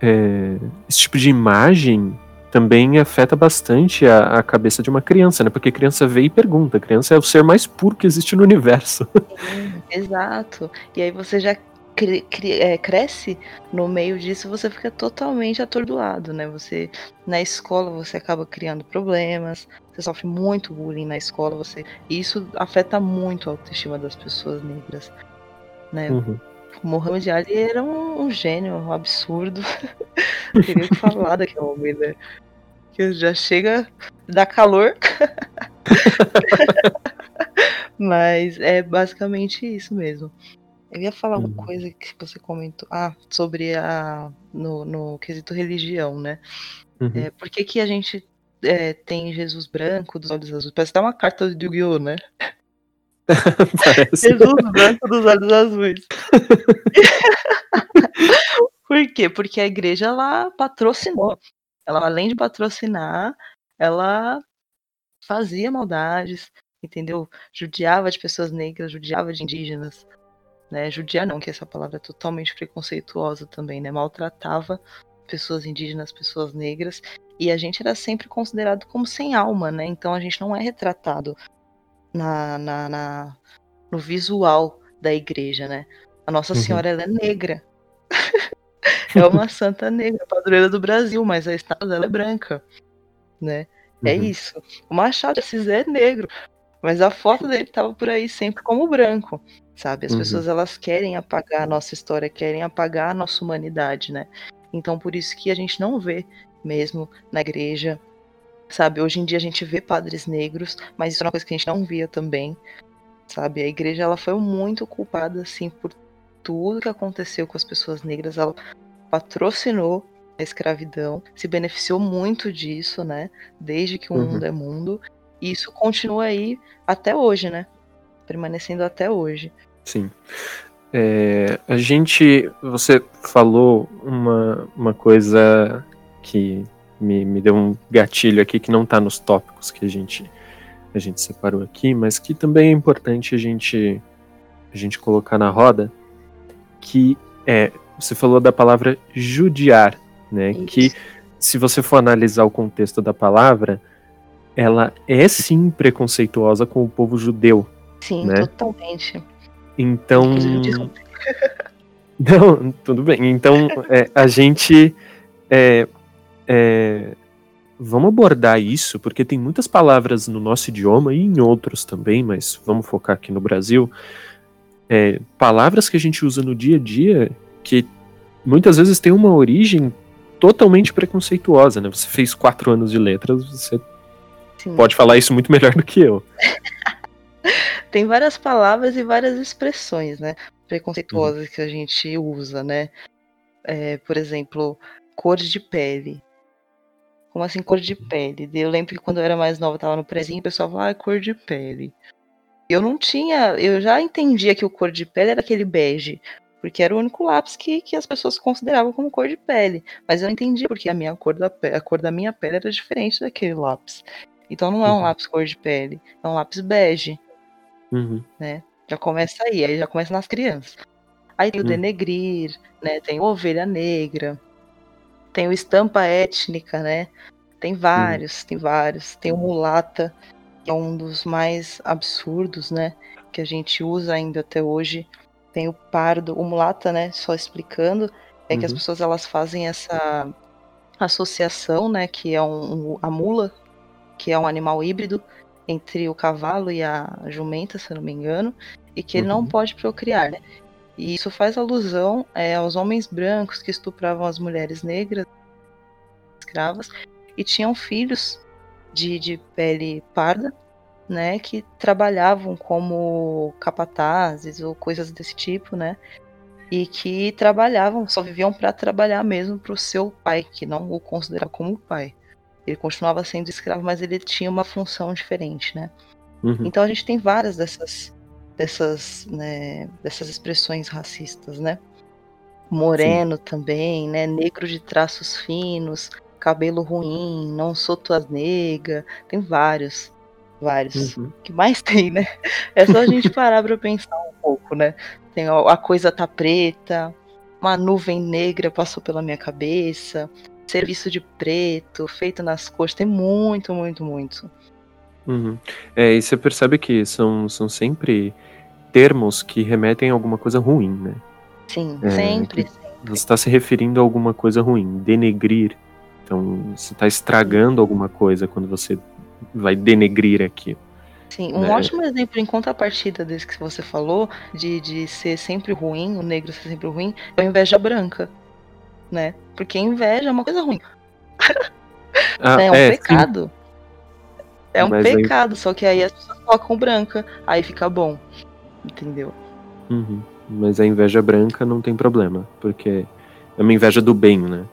[SPEAKER 1] é, esse tipo de imagem também afeta bastante a, a, cabeça de uma criança, né? Porque a criança vê e pergunta. Criança é o ser mais puro que existe no universo.
[SPEAKER 2] Sim, exato. E aí você já cre cre é, cresce no meio disso, você fica totalmente atordoado, né? Você na escola você acaba criando problemas, você sofre muito bullying na escola, você e isso afeta muito a autoestima das pessoas negras, né? Uhum. O Mohamed Ali era um, um gênio, um absurdo. Queria falar daquele homem, né? Que já chega da calor. Mas é basicamente isso mesmo. Eu ia falar uma uhum. coisa que você comentou. Ah, sobre a. No, no quesito religião, né? Uhum. É, por que, que a gente é, tem Jesus branco dos olhos azuis? Parece até uma carta de Yu-Gi-Oh, né? Jesus branco dos olhos azuis. por quê? Porque a igreja ela patrocinou. Ela, além de patrocinar, ela fazia maldades, entendeu? Judiava de pessoas negras, judiava de indígenas né? Judiar não, que essa palavra é totalmente preconceituosa também, né? Maltratava pessoas indígenas, pessoas negras, e a gente era sempre considerado como sem alma, né? Então a gente não é retratado na, na, na no visual da igreja, né? A Nossa uhum. Senhora ela é negra. é uma santa negra, padroeira do Brasil, mas a estátua dela é branca, né? É uhum. isso. O Machado de Assis é negro, mas a foto dele tava por aí sempre como branco sabe? As uhum. pessoas elas querem apagar a nossa história, querem apagar a nossa humanidade, né? Então por isso que a gente não vê mesmo na igreja, sabe? Hoje em dia a gente vê padres negros, mas isso é uma coisa que a gente não via também, sabe? A igreja ela foi muito culpada assim por tudo que aconteceu com as pessoas negras, ela patrocinou a escravidão, se beneficiou muito disso, né? Desde que o uhum. mundo é mundo, e isso continua aí até hoje, né? Permanecendo até hoje.
[SPEAKER 1] Sim. É, a gente. Você falou uma, uma coisa que me, me deu um gatilho aqui que não está nos tópicos que a gente, a gente separou aqui, mas que também é importante a gente, a gente colocar na roda, que é. Você falou da palavra judiar, né? Isso. Que se você for analisar o contexto da palavra, ela é sim preconceituosa com o povo judeu.
[SPEAKER 2] Sim,
[SPEAKER 1] né?
[SPEAKER 2] totalmente.
[SPEAKER 1] Então. Não, tudo bem. Então, é, a gente. É, é, vamos abordar isso, porque tem muitas palavras no nosso idioma e em outros também, mas vamos focar aqui no Brasil. É, palavras que a gente usa no dia a dia que muitas vezes tem uma origem totalmente preconceituosa, né? Você fez quatro anos de letras, você Sim. pode falar isso muito melhor do que eu.
[SPEAKER 2] tem várias palavras e várias expressões, né? Preconceituosas uhum. que a gente usa, né? É, por exemplo, cor de pele. Como assim cor de pele? Eu lembro que quando eu era mais nova, eu tava no prezinho, o pessoal falava, ah, cor de pele. Eu não tinha, eu já entendia que o cor de pele era aquele bege, porque era o único lápis que, que as pessoas consideravam como cor de pele. Mas eu entendi porque a minha cor da a cor da minha pele era diferente daquele lápis. Então não é um uhum. lápis cor de pele, é um lápis bege.
[SPEAKER 1] Uhum.
[SPEAKER 2] Né? Já começa aí, aí já começa nas crianças. Aí tem o uhum. denegrir, né? Tem o ovelha negra, tem o estampa étnica, né? Tem vários, tem vários. Tem o mulata, é um dos mais absurdos, né? Que a gente usa ainda até hoje tem o pardo, o mulata, né? Só explicando, é uhum. que as uhum. pessoas elas fazem essa associação, né? Que é um, a mula, que é um animal híbrido entre o cavalo e a jumenta, se eu não me engano, e que ele não uhum. pode procriar, né? E isso faz alusão é, aos homens brancos que estupravam as mulheres negras, escravas, e tinham filhos de, de pele parda, né, que trabalhavam como capatazes ou coisas desse tipo, né, e que trabalhavam, só viviam para trabalhar mesmo para o seu pai, que não o considerava como pai. Ele continuava sendo escravo, mas ele tinha uma função diferente, né? Uhum. Então a gente tem várias dessas dessas, né, dessas expressões racistas, né? Moreno Sim. também, né? Negro de traços finos, cabelo ruim, não sou tua nega, tem vários. Vários. Uhum. que mais tem, né? É só a gente parar pra pensar um pouco, né? Tem a coisa tá preta, uma nuvem negra passou pela minha cabeça, serviço de preto, feito nas cores, tem muito, muito, muito.
[SPEAKER 1] Uhum. É, e você percebe que são, são sempre termos que remetem a alguma coisa ruim, né?
[SPEAKER 2] Sim, é, sempre, sempre.
[SPEAKER 1] Você está se referindo a alguma coisa ruim, denegrir. Então, você está estragando alguma coisa quando você vai denegrir aqui.
[SPEAKER 2] Sim, um né? ótimo exemplo em contrapartida desse que você falou, de, de ser sempre ruim, o negro ser sempre ruim, é a inveja branca, né? Porque inveja é uma coisa ruim. Ah, é um é, pecado. Sim. É um Mas pecado, aí... só que aí as pessoas colocam branca, aí fica bom. Entendeu?
[SPEAKER 1] Uhum. Mas a inveja branca não tem problema, porque é uma inveja do bem, né?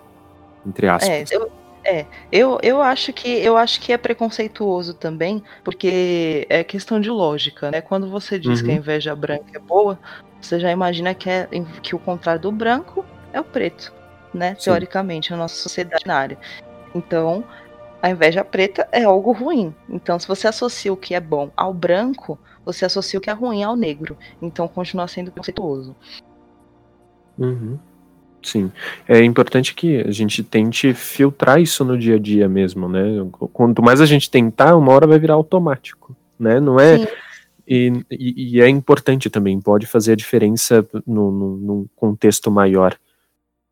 [SPEAKER 1] Entre aspas.
[SPEAKER 2] É, eu, é, eu, eu acho que eu acho que é preconceituoso também, porque é questão de lógica, né? Quando você diz uhum. que a uhum. inveja branca é boa, você já imagina que, é, que o contrário do branco é o preto, né? Sim. Teoricamente, na nossa sociedade área. Então, a inveja preta é algo ruim. Então, se você associa o que é bom ao branco, você associa o que é ruim ao negro. Então, continua sendo preconceituoso.
[SPEAKER 1] Uhum. Sim. É importante que a gente tente filtrar isso no dia a dia mesmo, né? Quanto mais a gente tentar, uma hora vai virar automático, né? Não é. E, e, e, é importante também, pode fazer a diferença no, no, num contexto maior.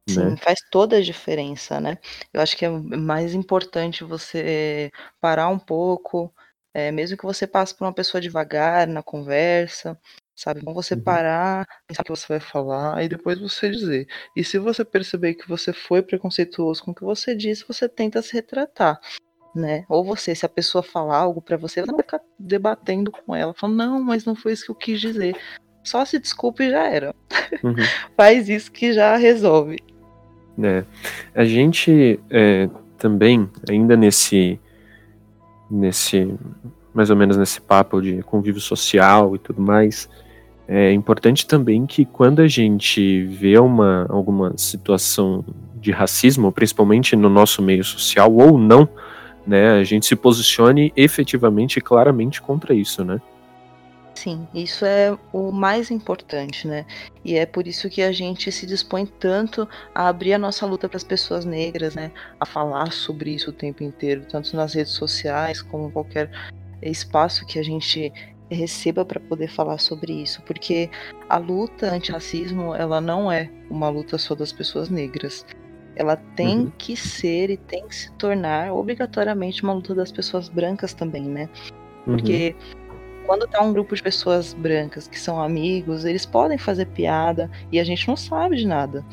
[SPEAKER 2] Sim, né? faz toda a diferença, né? Eu acho que é mais importante você parar um pouco, é, mesmo que você passe por uma pessoa devagar na conversa, sabe? Então você uhum. parar, pensar o que você vai falar e depois você dizer. E se você perceber que você foi preconceituoso com o que você disse, você tenta se retratar, né? Ou você, se a pessoa falar algo para você, você não vai ficar debatendo com ela, falando, não, mas não foi isso que eu quis dizer. Só se desculpe e já era. Uhum. Faz isso que já resolve.
[SPEAKER 1] É. A gente é, também, ainda nesse, nesse, mais ou menos nesse papo de convívio social e tudo mais, é importante também que quando a gente vê uma, alguma situação de racismo, principalmente no nosso meio social ou não, né, a gente se posicione efetivamente e claramente contra isso, né?
[SPEAKER 2] Sim, isso é o mais importante, né? E é por isso que a gente se dispõe tanto a abrir a nossa luta para as pessoas negras, né? A falar sobre isso o tempo inteiro, tanto nas redes sociais como qualquer espaço que a gente receba para poder falar sobre isso, porque a luta antirracismo ela não é uma luta só das pessoas negras. Ela tem uhum. que ser e tem que se tornar obrigatoriamente uma luta das pessoas brancas também, né? Porque uhum. quando tá um grupo de pessoas brancas que são amigos, eles podem fazer piada e a gente não sabe de nada,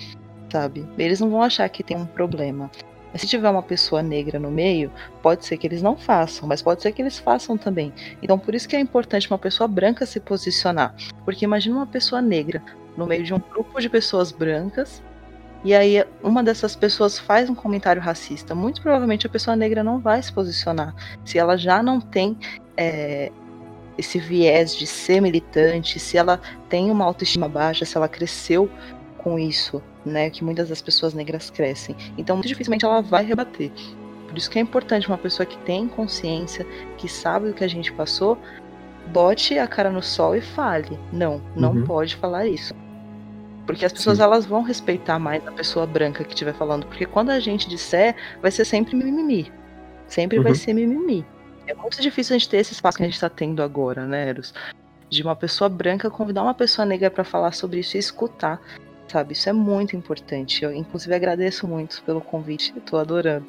[SPEAKER 2] sabe? Eles não vão achar que tem um problema. Mas se tiver uma pessoa negra no meio, pode ser que eles não façam, mas pode ser que eles façam também. Então por isso que é importante uma pessoa branca se posicionar. Porque imagina uma pessoa negra no meio de um grupo de pessoas brancas, e aí uma dessas pessoas faz um comentário racista. Muito provavelmente a pessoa negra não vai se posicionar. Se ela já não tem é, esse viés de ser militante, se ela tem uma autoestima baixa, se ela cresceu com isso, né, que muitas das pessoas negras crescem. Então, muito dificilmente ela vai rebater. Por isso que é importante uma pessoa que tem consciência, que sabe o que a gente passou, bote a cara no sol e fale. Não, não uhum. pode falar isso. Porque as pessoas Sim. elas vão respeitar mais a pessoa branca que estiver falando. Porque quando a gente disser, vai ser sempre mimimi. Sempre uhum. vai ser mimimi. É muito difícil a gente ter esse espaço que a gente está tendo agora, né, Eros? De uma pessoa branca convidar uma pessoa negra para falar sobre isso e escutar sabe? Isso é muito importante. Eu, inclusive, agradeço muito pelo convite. Estou adorando.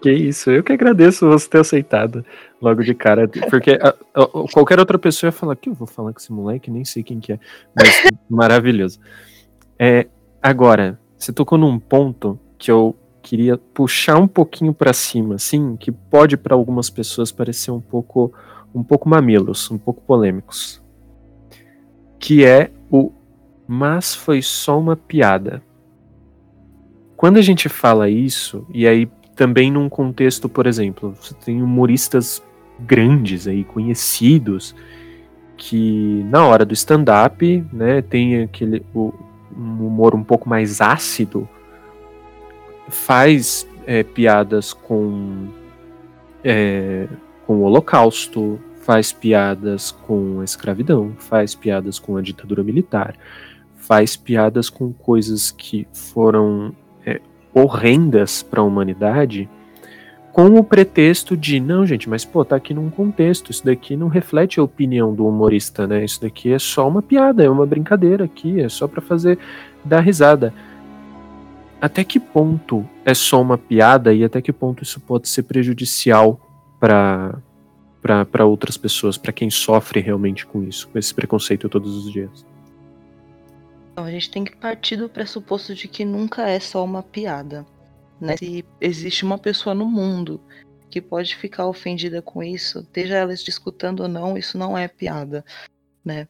[SPEAKER 1] Que isso. Eu que agradeço você ter aceitado logo de cara. Porque a, a, qualquer outra pessoa ia falar que eu vou falar com esse moleque, nem sei quem que é. Mas maravilhoso. É, agora, você tocou num ponto que eu queria puxar um pouquinho para cima, assim, que pode para algumas pessoas parecer um pouco um pouco mamilos, um pouco polêmicos. Que é o mas foi só uma piada. Quando a gente fala isso, e aí também num contexto, por exemplo, você tem humoristas grandes aí, conhecidos, que na hora do stand-up, né, tem aquele o, um humor um pouco mais ácido, faz é, piadas com, é, com o Holocausto, faz piadas com a escravidão, faz piadas com a ditadura militar, faz piadas com coisas que foram é, horrendas para a humanidade, com o pretexto de não, gente, mas pô, tá aqui num contexto, isso daqui não reflete a opinião do humorista, né? Isso daqui é só uma piada, é uma brincadeira aqui, é só para fazer dar risada. Até que ponto é só uma piada e até que ponto isso pode ser prejudicial para para outras pessoas, para quem sofre realmente com isso, com esse preconceito todos os dias?
[SPEAKER 2] Então, a gente tem que partir do pressuposto de que nunca é só uma piada. Né? Se existe uma pessoa no mundo que pode ficar ofendida com isso, esteja ela escutando ou não, isso não é piada. Né?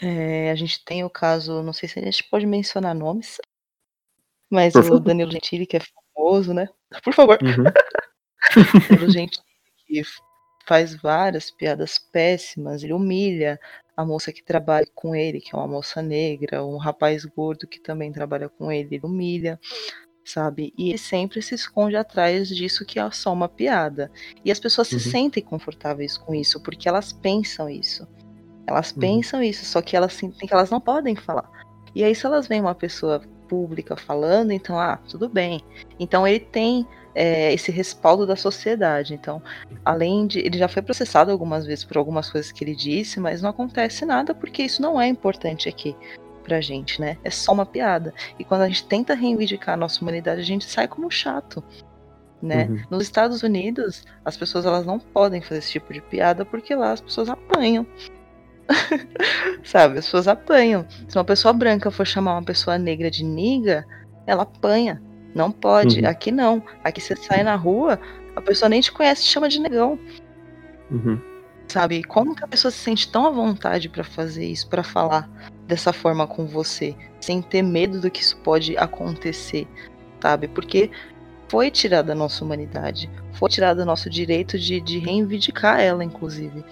[SPEAKER 2] É, a gente tem o caso, não sei se a gente pode mencionar nomes, mas Por o favor. Danilo Gentili, que é famoso, né? Por favor. Uhum. Danilo Gentili, que faz várias piadas péssimas, ele humilha a moça que trabalha com ele, que é uma moça negra, um rapaz gordo que também trabalha com ele, ele humilha, sabe? E ele sempre se esconde atrás disso que é só uma piada. E as pessoas uhum. se sentem confortáveis com isso, porque elas pensam isso. Elas uhum. pensam isso, só que elas sentem que elas não podem falar. E aí, se elas veem uma pessoa pública falando, então, ah, tudo bem. Então ele tem é, esse respaldo da sociedade. Então, além de. Ele já foi processado algumas vezes por algumas coisas que ele disse, mas não acontece nada porque isso não é importante aqui pra gente, né? É só uma piada. E quando a gente tenta reivindicar a nossa humanidade, a gente sai como chato. Né? Uhum. Nos Estados Unidos, as pessoas elas não podem fazer esse tipo de piada porque lá as pessoas apanham. Sabe, as pessoas apanham. Se uma pessoa branca for chamar uma pessoa negra de niga, ela apanha. Não pode. Uhum. Aqui não. Aqui você sai na rua, a pessoa nem te conhece, te chama de negão. Uhum. Sabe? Como que a pessoa se sente tão à vontade para fazer isso, para falar dessa forma com você, sem ter medo do que isso pode acontecer, sabe? Porque foi tirada a nossa humanidade, foi tirado o nosso direito de, de reivindicar ela, inclusive,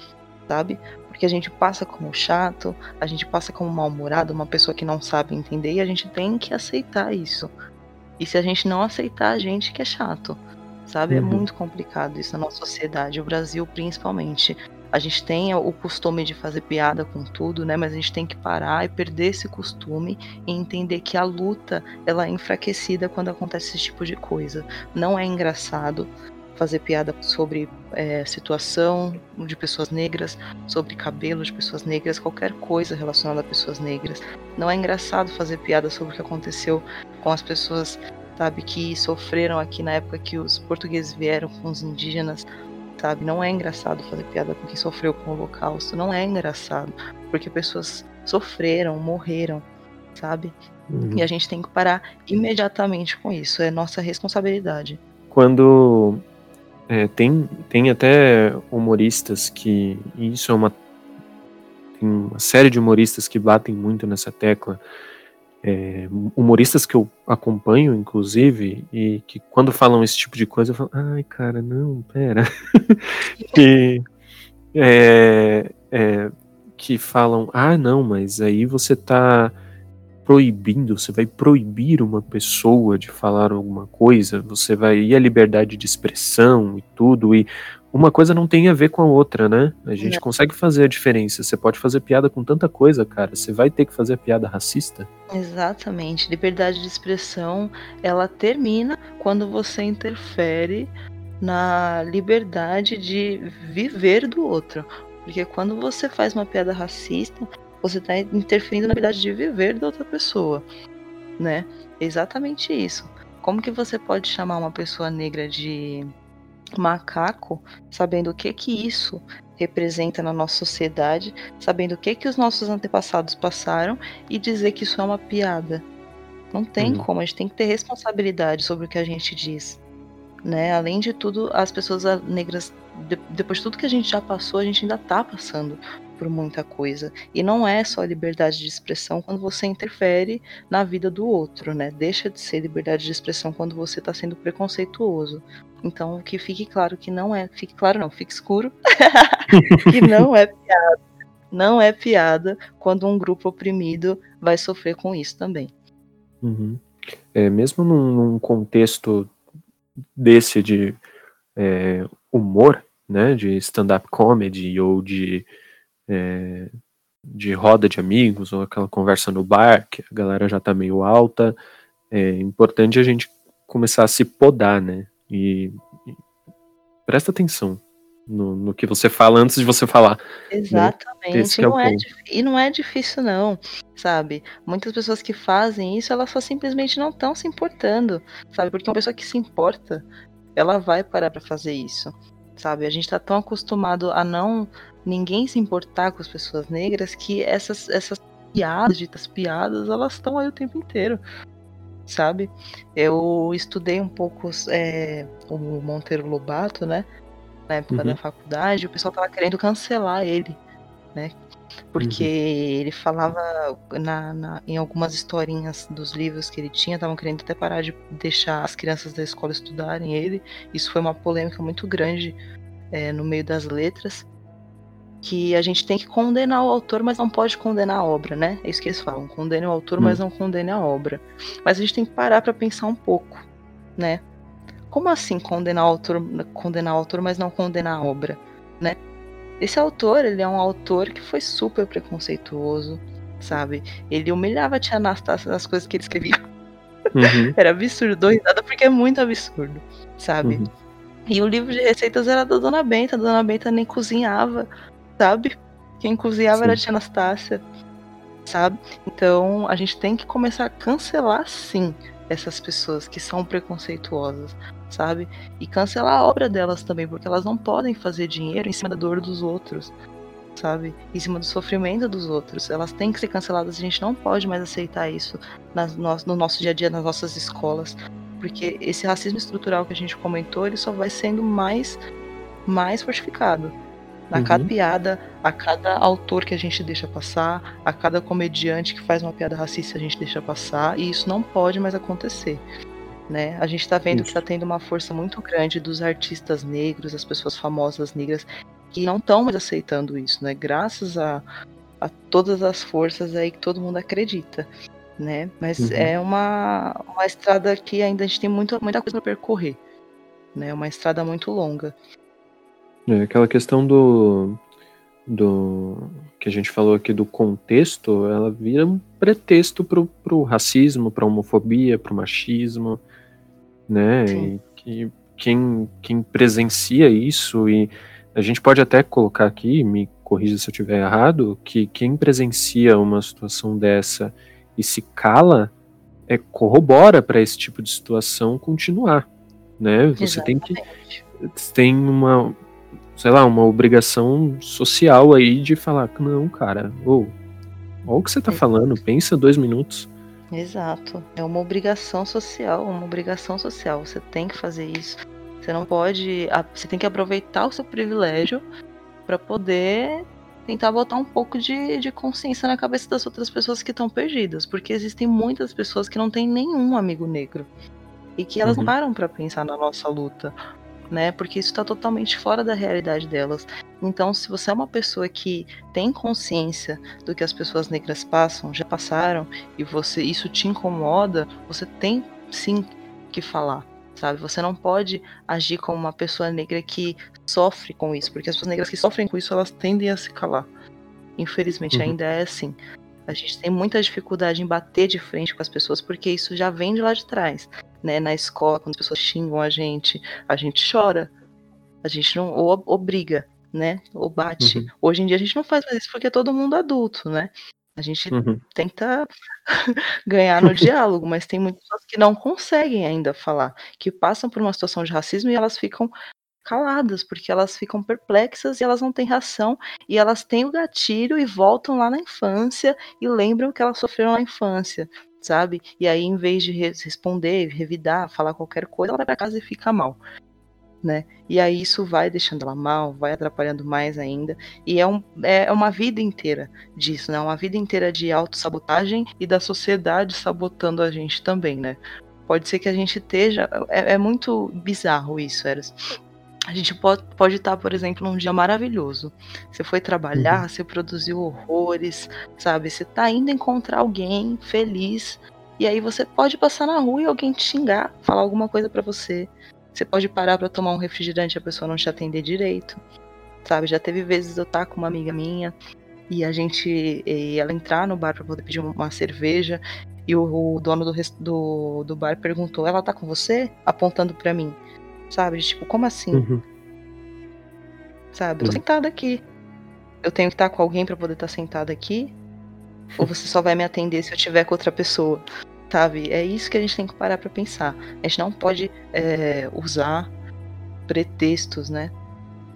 [SPEAKER 2] sabe? Porque a gente passa como chato, a gente passa como mal-humorado, uma pessoa que não sabe entender, e a gente tem que aceitar isso. E se a gente não aceitar, a gente que é chato. Sabe? É uhum. É muito complicado isso na nossa sociedade, o Brasil principalmente. A gente tem o costume de fazer piada com tudo, né? Mas a gente tem que parar e perder esse costume e entender que a luta ela é enfraquecida quando acontece esse tipo de coisa. Não é engraçado fazer piada sobre é, situação de pessoas negras, sobre cabelo de pessoas negras, qualquer coisa relacionada a pessoas negras. Não é engraçado fazer piada sobre o que aconteceu com as pessoas, sabe, que sofreram aqui na época que os portugueses vieram com os indígenas, sabe? Não é engraçado fazer piada com quem sofreu com o Holocausto, não é engraçado, porque pessoas sofreram, morreram, sabe? Uhum. E a gente tem que parar imediatamente com isso, é nossa responsabilidade.
[SPEAKER 1] Quando é, tem, tem até humoristas que. isso é uma. Tem uma série de humoristas que batem muito nessa tecla. É, humoristas que eu acompanho, inclusive, e que quando falam esse tipo de coisa, eu falo, ai, cara, não, pera. que é, é, que falam: ah, não, mas aí você está proibindo, você vai proibir uma pessoa de falar alguma coisa, você vai ir a liberdade de expressão e tudo, e uma coisa não tem a ver com a outra, né? A gente consegue fazer a diferença. Você pode fazer piada com tanta coisa, cara. Você vai ter que fazer piada racista?
[SPEAKER 2] Exatamente. Liberdade de expressão, ela termina quando você interfere na liberdade de viver do outro. Porque quando você faz uma piada racista, você está interferindo na liberdade de viver da outra pessoa, né? Exatamente isso. Como que você pode chamar uma pessoa negra de macaco, sabendo o que que isso representa na nossa sociedade, sabendo o que que os nossos antepassados passaram e dizer que isso é uma piada? Não tem uhum. como, a gente tem que ter responsabilidade sobre o que a gente diz. Né? Além de tudo, as pessoas negras, depois de tudo que a gente já passou, a gente ainda está passando por muita coisa. E não é só liberdade de expressão quando você interfere na vida do outro, né? Deixa de ser liberdade de expressão quando você está sendo preconceituoso. Então, que fique claro que não é, fique claro não, fique escuro, que não é piada. Não é piada quando um grupo oprimido vai sofrer com isso também.
[SPEAKER 1] Uhum. É, mesmo num, num, contexto desse de é, humor, né, de stand-up comedy ou de é, de roda de amigos, ou aquela conversa no bar, que a galera já tá meio alta, é importante a gente começar a se podar, né? E, e presta atenção no, no, que você fala antes de você falar.
[SPEAKER 2] Né? Exatamente. Né? Não é, e não é difícil, não, sabe? Muitas pessoas que fazem isso, elas só simplesmente não estão se importando, sabe? Porque uma pessoa que se importa, ela vai parar para fazer isso, sabe? A gente tá tão acostumado a não ninguém se importar com as pessoas negras que essas, essas piadas, ditas piadas, elas estão aí o tempo inteiro, sabe? Eu estudei um pouco é, o Monteiro Lobato, né? Na época uhum. da faculdade, o pessoal tava querendo cancelar ele, né? Porque uhum. ele falava na, na, em algumas historinhas dos livros que ele tinha, estavam querendo até parar de deixar as crianças da escola estudarem ele. Isso foi uma polêmica muito grande é, no meio das letras que a gente tem que condenar o autor, mas não pode condenar a obra, né? É isso que eles falam, condene o autor, hum. mas não condene a obra. Mas a gente tem que parar para pensar um pouco, né? Como assim condenar o autor, condenar o autor, mas não condenar a obra, né? Esse autor, ele é um autor que foi super preconceituoso, sabe? Ele humilhava a tia Anastácia nas coisas que ele escrevia. Uhum. Era absurdo, dou risada porque é muito absurdo, sabe? Uhum. E o livro de receitas era da Dona Benta, a Dona Benta nem cozinhava, sabe? Quem cozinhava sim. era a tia Anastácia, sabe? Então a gente tem que começar a cancelar sim essas pessoas que são preconceituosas, sabe? E cancelar a obra delas também, porque elas não podem fazer dinheiro em cima da dor dos outros, sabe? Em cima do sofrimento dos outros. Elas têm que ser canceladas. A gente não pode mais aceitar isso nas, no, no nosso dia a dia, nas nossas escolas, porque esse racismo estrutural que a gente comentou, ele só vai sendo mais mais fortificado. A uhum. cada piada, a cada autor que a gente deixa passar, a cada comediante que faz uma piada racista a gente deixa passar, e isso não pode mais acontecer. Né? A gente está vendo isso. que está tendo uma força muito grande dos artistas negros, as pessoas famosas negras, que não estão mais aceitando isso, né? Graças a, a todas as forças aí que todo mundo acredita. Né? Mas uhum. é uma, uma estrada que ainda a gente tem muita, muita coisa para percorrer. Né? Uma estrada muito longa.
[SPEAKER 1] É, aquela questão do, do que a gente falou aqui do contexto, ela vira um pretexto pro, pro racismo, pra homofobia, pro machismo, né? E que quem, quem presencia isso, e a gente pode até colocar aqui, me corrija se eu estiver errado, que quem presencia uma situação dessa e se cala, é, corrobora para esse tipo de situação continuar, né? Você Exatamente. tem que tem uma sei lá, uma obrigação social aí de falar, não, cara, ou olha o que você tá falando, pensa dois minutos.
[SPEAKER 2] Exato. É uma obrigação social, uma obrigação social. Você tem que fazer isso. Você não pode. Você tem que aproveitar o seu privilégio para poder tentar botar um pouco de, de consciência na cabeça das outras pessoas que estão perdidas. Porque existem muitas pessoas que não têm nenhum amigo negro. E que elas uhum. param para pensar na nossa luta né? Porque isso está totalmente fora da realidade delas. Então, se você é uma pessoa que tem consciência do que as pessoas negras passam, já passaram, e você isso te incomoda, você tem sim que falar, sabe? Você não pode agir como uma pessoa negra que sofre com isso, porque as pessoas negras que sofrem com isso, elas tendem a se calar. Infelizmente, uhum. ainda é assim. A gente tem muita dificuldade em bater de frente com as pessoas, porque isso já vem de lá de trás. Né? Na escola, quando as pessoas xingam a gente, a gente chora. A gente não. Ou, ou briga né? Ou bate. Uhum. Hoje em dia a gente não faz mais isso porque é todo mundo adulto, né? A gente uhum. tenta ganhar no diálogo, mas tem muitas pessoas que não conseguem ainda falar, que passam por uma situação de racismo e elas ficam caladas, porque elas ficam perplexas e elas não têm ração, e elas têm o gatilho e voltam lá na infância e lembram que elas sofreram na infância, sabe? E aí, em vez de responder, revidar, falar qualquer coisa, ela vai para casa e fica mal né? E aí isso vai deixando ela mal, vai atrapalhando mais ainda. E é, um, é uma vida inteira disso, né? Uma vida inteira de autossabotagem e da sociedade sabotando a gente também, né? Pode ser que a gente esteja. É, é muito bizarro isso, Eros. A gente pode, pode estar, por exemplo, num dia maravilhoso. Você foi trabalhar, uhum. você produziu horrores, sabe? Você tá indo encontrar alguém feliz. E aí você pode passar na rua e alguém te xingar, falar alguma coisa para você. Você pode parar para tomar um refrigerante e a pessoa não te atender direito. Sabe? Já teve vezes eu estar tá com uma amiga minha e a gente e ela entrar no bar para poder pedir uma cerveja e o, o dono do, do, do, bar perguntou: "Ela tá com você?" apontando para mim. Sabe? Tipo, como assim? Uhum. Sabe? Eu tô uhum. sentada aqui. Eu tenho que estar com alguém para poder estar sentada aqui? Ou você só vai me atender se eu tiver com outra pessoa? sabe? É isso que a gente tem que parar para pensar. A gente não pode é, usar pretextos, né?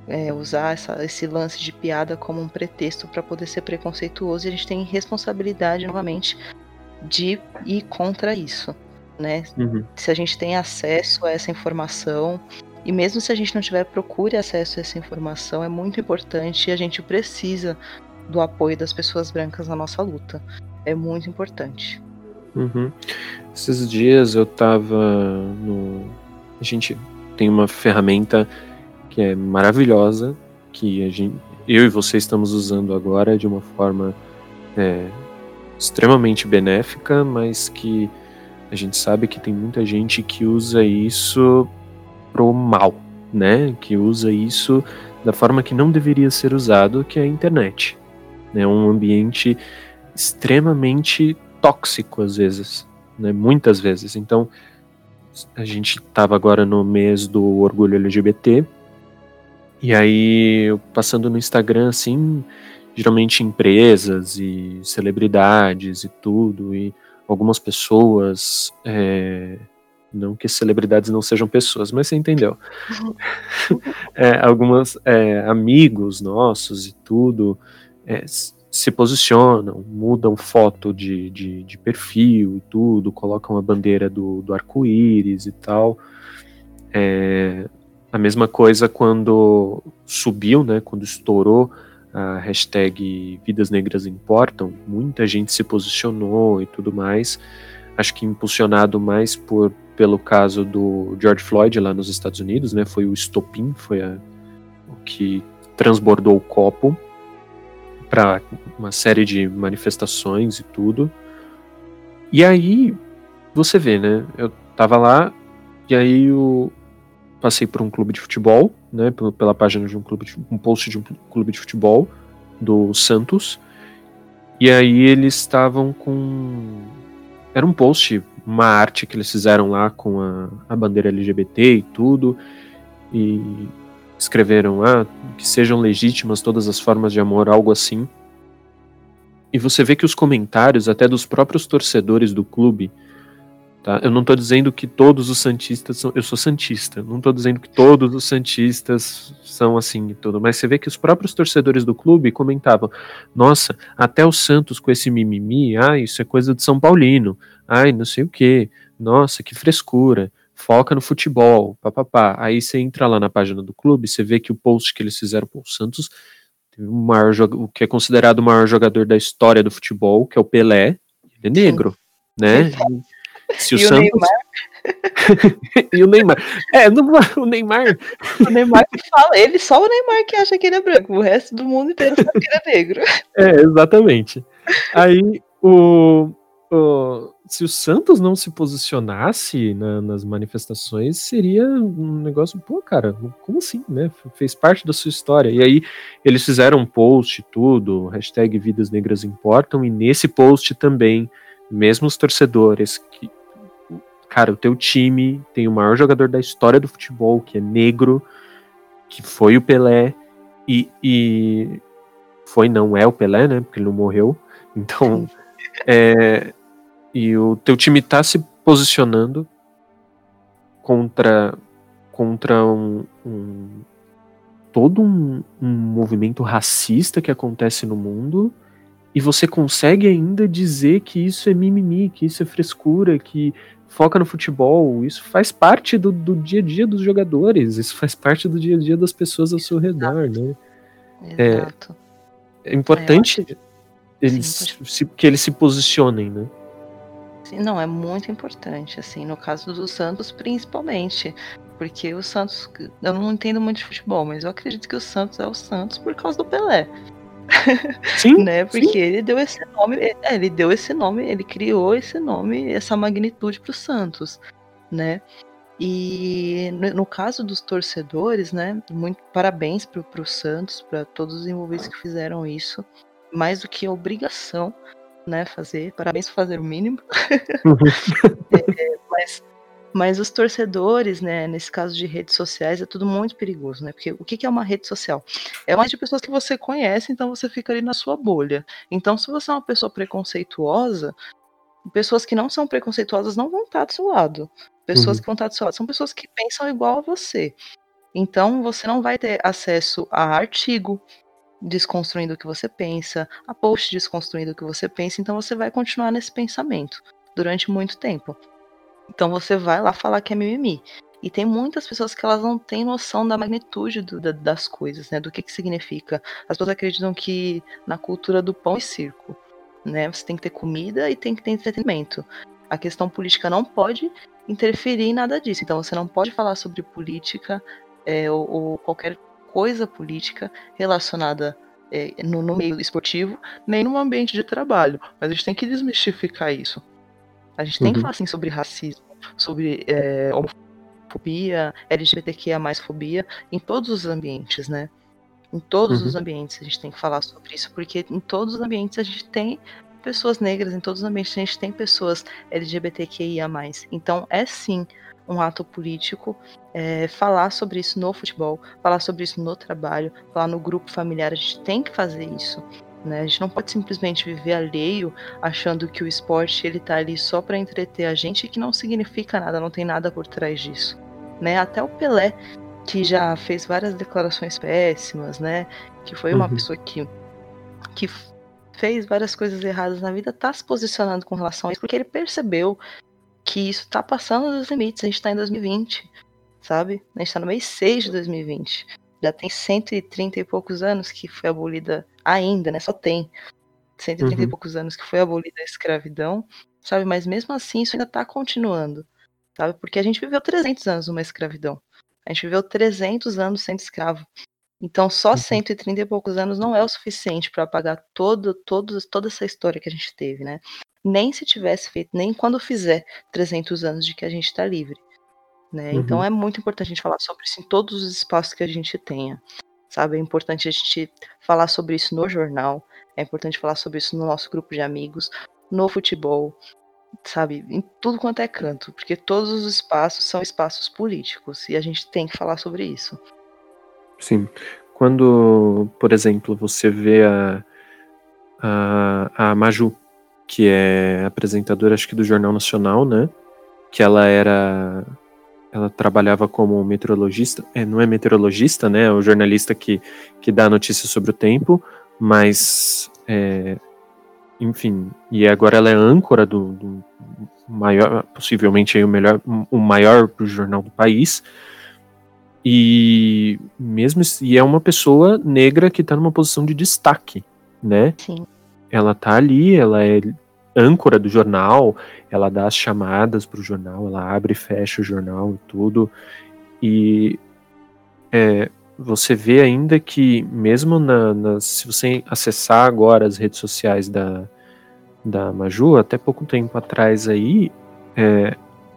[SPEAKER 2] É, usar essa, esse lance de piada como um pretexto para poder ser preconceituoso e a gente tem responsabilidade novamente de ir contra isso, né? Uhum. Se a gente tem acesso a essa informação e mesmo se a gente não tiver procure acesso a essa informação, é muito importante e a gente precisa do apoio das pessoas brancas na nossa luta. É muito importante.
[SPEAKER 1] Uhum. Esses dias eu tava no. A gente tem uma ferramenta que é maravilhosa, que a gente, eu e você estamos usando agora de uma forma é, extremamente benéfica, mas que a gente sabe que tem muita gente que usa isso pro mal, né? Que usa isso da forma que não deveria ser usado, que é a internet. É né? um ambiente extremamente tóxico às vezes, né? Muitas vezes. Então, a gente estava agora no mês do orgulho LGBT, e aí, passando no Instagram, assim, geralmente empresas e celebridades e tudo, e algumas pessoas, é, não que celebridades não sejam pessoas, mas você entendeu. é, algumas é, amigos nossos e tudo, é, se posicionam, mudam foto de, de, de perfil e tudo, colocam a bandeira do, do arco-íris e tal. É, a mesma coisa quando subiu, né, quando estourou a hashtag Vidas Negras Importam, muita gente se posicionou e tudo mais. Acho que impulsionado mais por pelo caso do George Floyd lá nos Estados Unidos, né, foi o estopim, foi a, o que transbordou o copo para uma série de manifestações e tudo. E aí você vê, né? Eu tava lá e aí eu passei por um clube de futebol, né? Pela página de um clube, de, um post de um clube de futebol do Santos. E aí eles estavam com era um post, uma arte que eles fizeram lá com a, a bandeira LGBT e tudo. E escreveram ah, que sejam legítimas todas as formas de amor, algo assim. E você vê que os comentários, até dos próprios torcedores do clube, tá? Eu não estou dizendo que todos os santistas são. Eu sou santista. Não estou dizendo que todos os santistas são assim e tudo. Mas você vê que os próprios torcedores do clube comentavam: Nossa, até o Santos com esse mimimi, ah, isso é coisa de São Paulino. Ai, não sei o que. Nossa, que frescura foca no futebol, papapá. Aí você entra lá na página do clube, você vê que o post que eles fizeram com o Santos teve o, maior, o que é considerado o maior jogador da história do futebol, que é o Pelé, ele é negro, Sim. né? Se o, e Santos... o Neymar. e o Neymar. É, não, o Neymar.
[SPEAKER 2] O Neymar que fala, ele só o Neymar que acha que ele é branco, o resto do mundo inteiro sabe que ele é negro.
[SPEAKER 1] É, exatamente. Aí o, o se o Santos não se posicionasse na, nas manifestações, seria um negócio, pô, cara, como assim, né? Fez parte da sua história. E aí eles fizeram um post, tudo, hashtag Vidas Negras Importam, e nesse post também, mesmo os torcedores que. Cara, o teu time tem o maior jogador da história do futebol, que é negro, que foi o Pelé, e, e foi, não é o Pelé, né? Porque ele não morreu. Então, é, e o teu time tá se posicionando contra contra um, um todo um, um, movimento racista que acontece no mundo e você consegue ainda dizer que isso é mimimi, que isso é frescura, que foca no futebol, isso faz parte do, do dia a dia dos jogadores, isso faz parte do dia a dia das pessoas ao seu redor, né? Exato. É, é importante é, eles, se, que eles se posicionem, né?
[SPEAKER 2] Sim, não, é muito importante, assim, no caso do Santos principalmente, porque o Santos, eu não entendo muito de futebol, mas eu acredito que o Santos é o Santos por causa do Pelé. Sim, né? Porque sim. ele deu esse nome, é, ele deu esse nome, ele criou esse nome, essa magnitude para o Santos, né? E no, no, caso dos torcedores, né? Muito parabéns para o Santos, para todos os envolvidos que fizeram isso, mais do que obrigação né, fazer. Parabéns por fazer o mínimo. Uhum. é, mas, mas os torcedores, né, nesse caso de redes sociais, é tudo muito perigoso, né? Porque o que é uma rede social? É uma de pessoas que você conhece, então você fica ali na sua bolha. Então, se você é uma pessoa preconceituosa, pessoas que não são preconceituosas não vão estar do seu lado. Pessoas uhum. que vão estar do seu lado são pessoas que pensam igual a você. Então, você não vai ter acesso a artigo, desconstruindo o que você pensa, a post desconstruindo o que você pensa, então você vai continuar nesse pensamento durante muito tempo. Então você vai lá falar que é mimimi. E tem muitas pessoas que elas não têm noção da magnitude do, da, das coisas, né? Do que, que significa. As pessoas acreditam que na cultura do pão e circo, né? Você tem que ter comida e tem que ter entretenimento. A questão política não pode interferir em nada disso. Então você não pode falar sobre política é, ou, ou qualquer coisa política relacionada é, no, no, meio esportivo, nem no ambiente de trabalho. Mas a gente tem que desmistificar isso. A gente uhum. tem que falar assim sobre racismo, sobre é, homofobia, LGBTQIA mais fobia, em todos os ambientes, né? Em todos uhum. os ambientes a gente tem que falar sobre isso, porque em todos os ambientes a gente tem pessoas negras, em todos os ambientes a gente tem pessoas LGBTQIA. Então é sim um ato político, é, falar sobre isso no futebol, falar sobre isso no trabalho, falar no grupo familiar, a gente tem que fazer isso. Né? A gente não pode simplesmente viver alheio achando que o esporte ele tá ali só para entreter a gente e que não significa nada, não tem nada por trás disso. Né? Até o Pelé, que já fez várias declarações péssimas, né? que foi uma uhum. pessoa que, que fez várias coisas erradas na vida, tá se posicionando com relação a isso, porque ele percebeu que isso tá passando dos limites. A gente tá em 2020, sabe? A gente tá no mês 6 de 2020. Já tem 130 e poucos anos que foi abolida ainda, né? Só tem 130 uhum. e poucos anos que foi abolida a escravidão, sabe? Mas mesmo assim isso ainda tá continuando, sabe? Porque a gente viveu 300 anos numa escravidão. A gente viveu 300 anos sendo escravo. Então, só uhum. 130 e poucos anos não é o suficiente para apagar todo, todo, toda essa história que a gente teve, né? nem se tivesse feito, nem quando fizer 300 anos de que a gente está livre. Né? Uhum. Então é muito importante a gente falar sobre isso em todos os espaços que a gente tenha. Sabe? É importante a gente falar sobre isso no jornal, é importante falar sobre isso no nosso grupo de amigos, no futebol, sabe? Em tudo quanto é canto, porque todos os espaços são espaços políticos e a gente tem que falar sobre isso.
[SPEAKER 1] Sim. Quando, por exemplo, você vê a, a, a Maju que é apresentadora, acho que do Jornal Nacional, né? Que ela era. Ela trabalhava como meteorologista. É, não é meteorologista, né? É o jornalista que, que dá notícias sobre o tempo, mas. É, enfim, e agora ela é âncora do, do maior, possivelmente aí o melhor, o maior jornal do país. E mesmo e é uma pessoa negra que está numa posição de destaque, né?
[SPEAKER 2] Sim.
[SPEAKER 1] Ela tá ali, ela é âncora do jornal, ela dá as chamadas para o jornal, ela abre e fecha o jornal e tudo. E é, você vê ainda que, mesmo na, na, se você acessar agora as redes sociais da, da Maju, até pouco tempo atrás aí, é,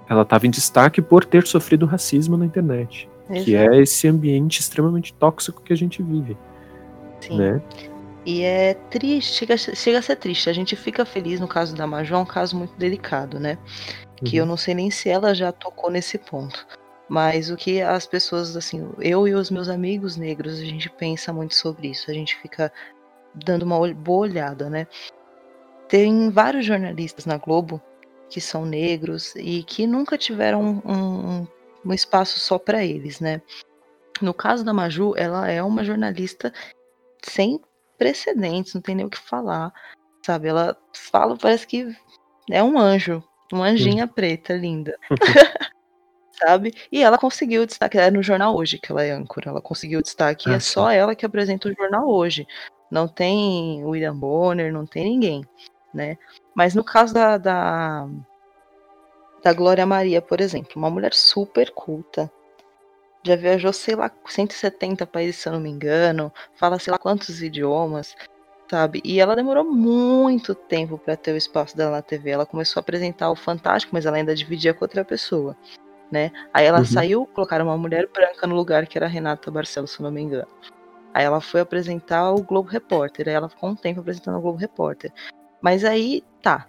[SPEAKER 1] ela estava em destaque por ter sofrido racismo na internet. Exato. Que é esse ambiente extremamente tóxico que a gente vive. Sim. Né?
[SPEAKER 2] E é triste, chega, chega a ser triste. A gente fica feliz no caso da Maju, é um caso muito delicado, né? Que uhum. eu não sei nem se ela já tocou nesse ponto. Mas o que as pessoas, assim, eu e os meus amigos negros, a gente pensa muito sobre isso. A gente fica dando uma boa olhada, né? Tem vários jornalistas na Globo que são negros e que nunca tiveram um, um, um espaço só para eles, né? No caso da Maju, ela é uma jornalista sem precedentes, não tem nem o que falar, sabe? Ela fala, parece que é um anjo, uma anjinha preta linda. sabe? E ela conseguiu destaque, é no jornal hoje que ela é âncora, ela conseguiu destaque, ah, e é só ela que apresenta o jornal hoje. Não tem William Bonner, não tem ninguém, né? Mas no caso da, da, da Glória Maria, por exemplo, uma mulher super culta, já viajou, sei lá, 170 países, se eu não me engano, fala sei lá quantos idiomas, sabe? E ela demorou muito tempo para ter o espaço dela na TV. Ela começou a apresentar o Fantástico, mas ela ainda dividia com outra pessoa, né? Aí ela uhum. saiu, colocaram uma mulher branca no lugar que era a Renata Barcelos, se eu não me engano. Aí ela foi apresentar o Globo Repórter, aí ela ficou um tempo apresentando o Globo Repórter. Mas aí, tá.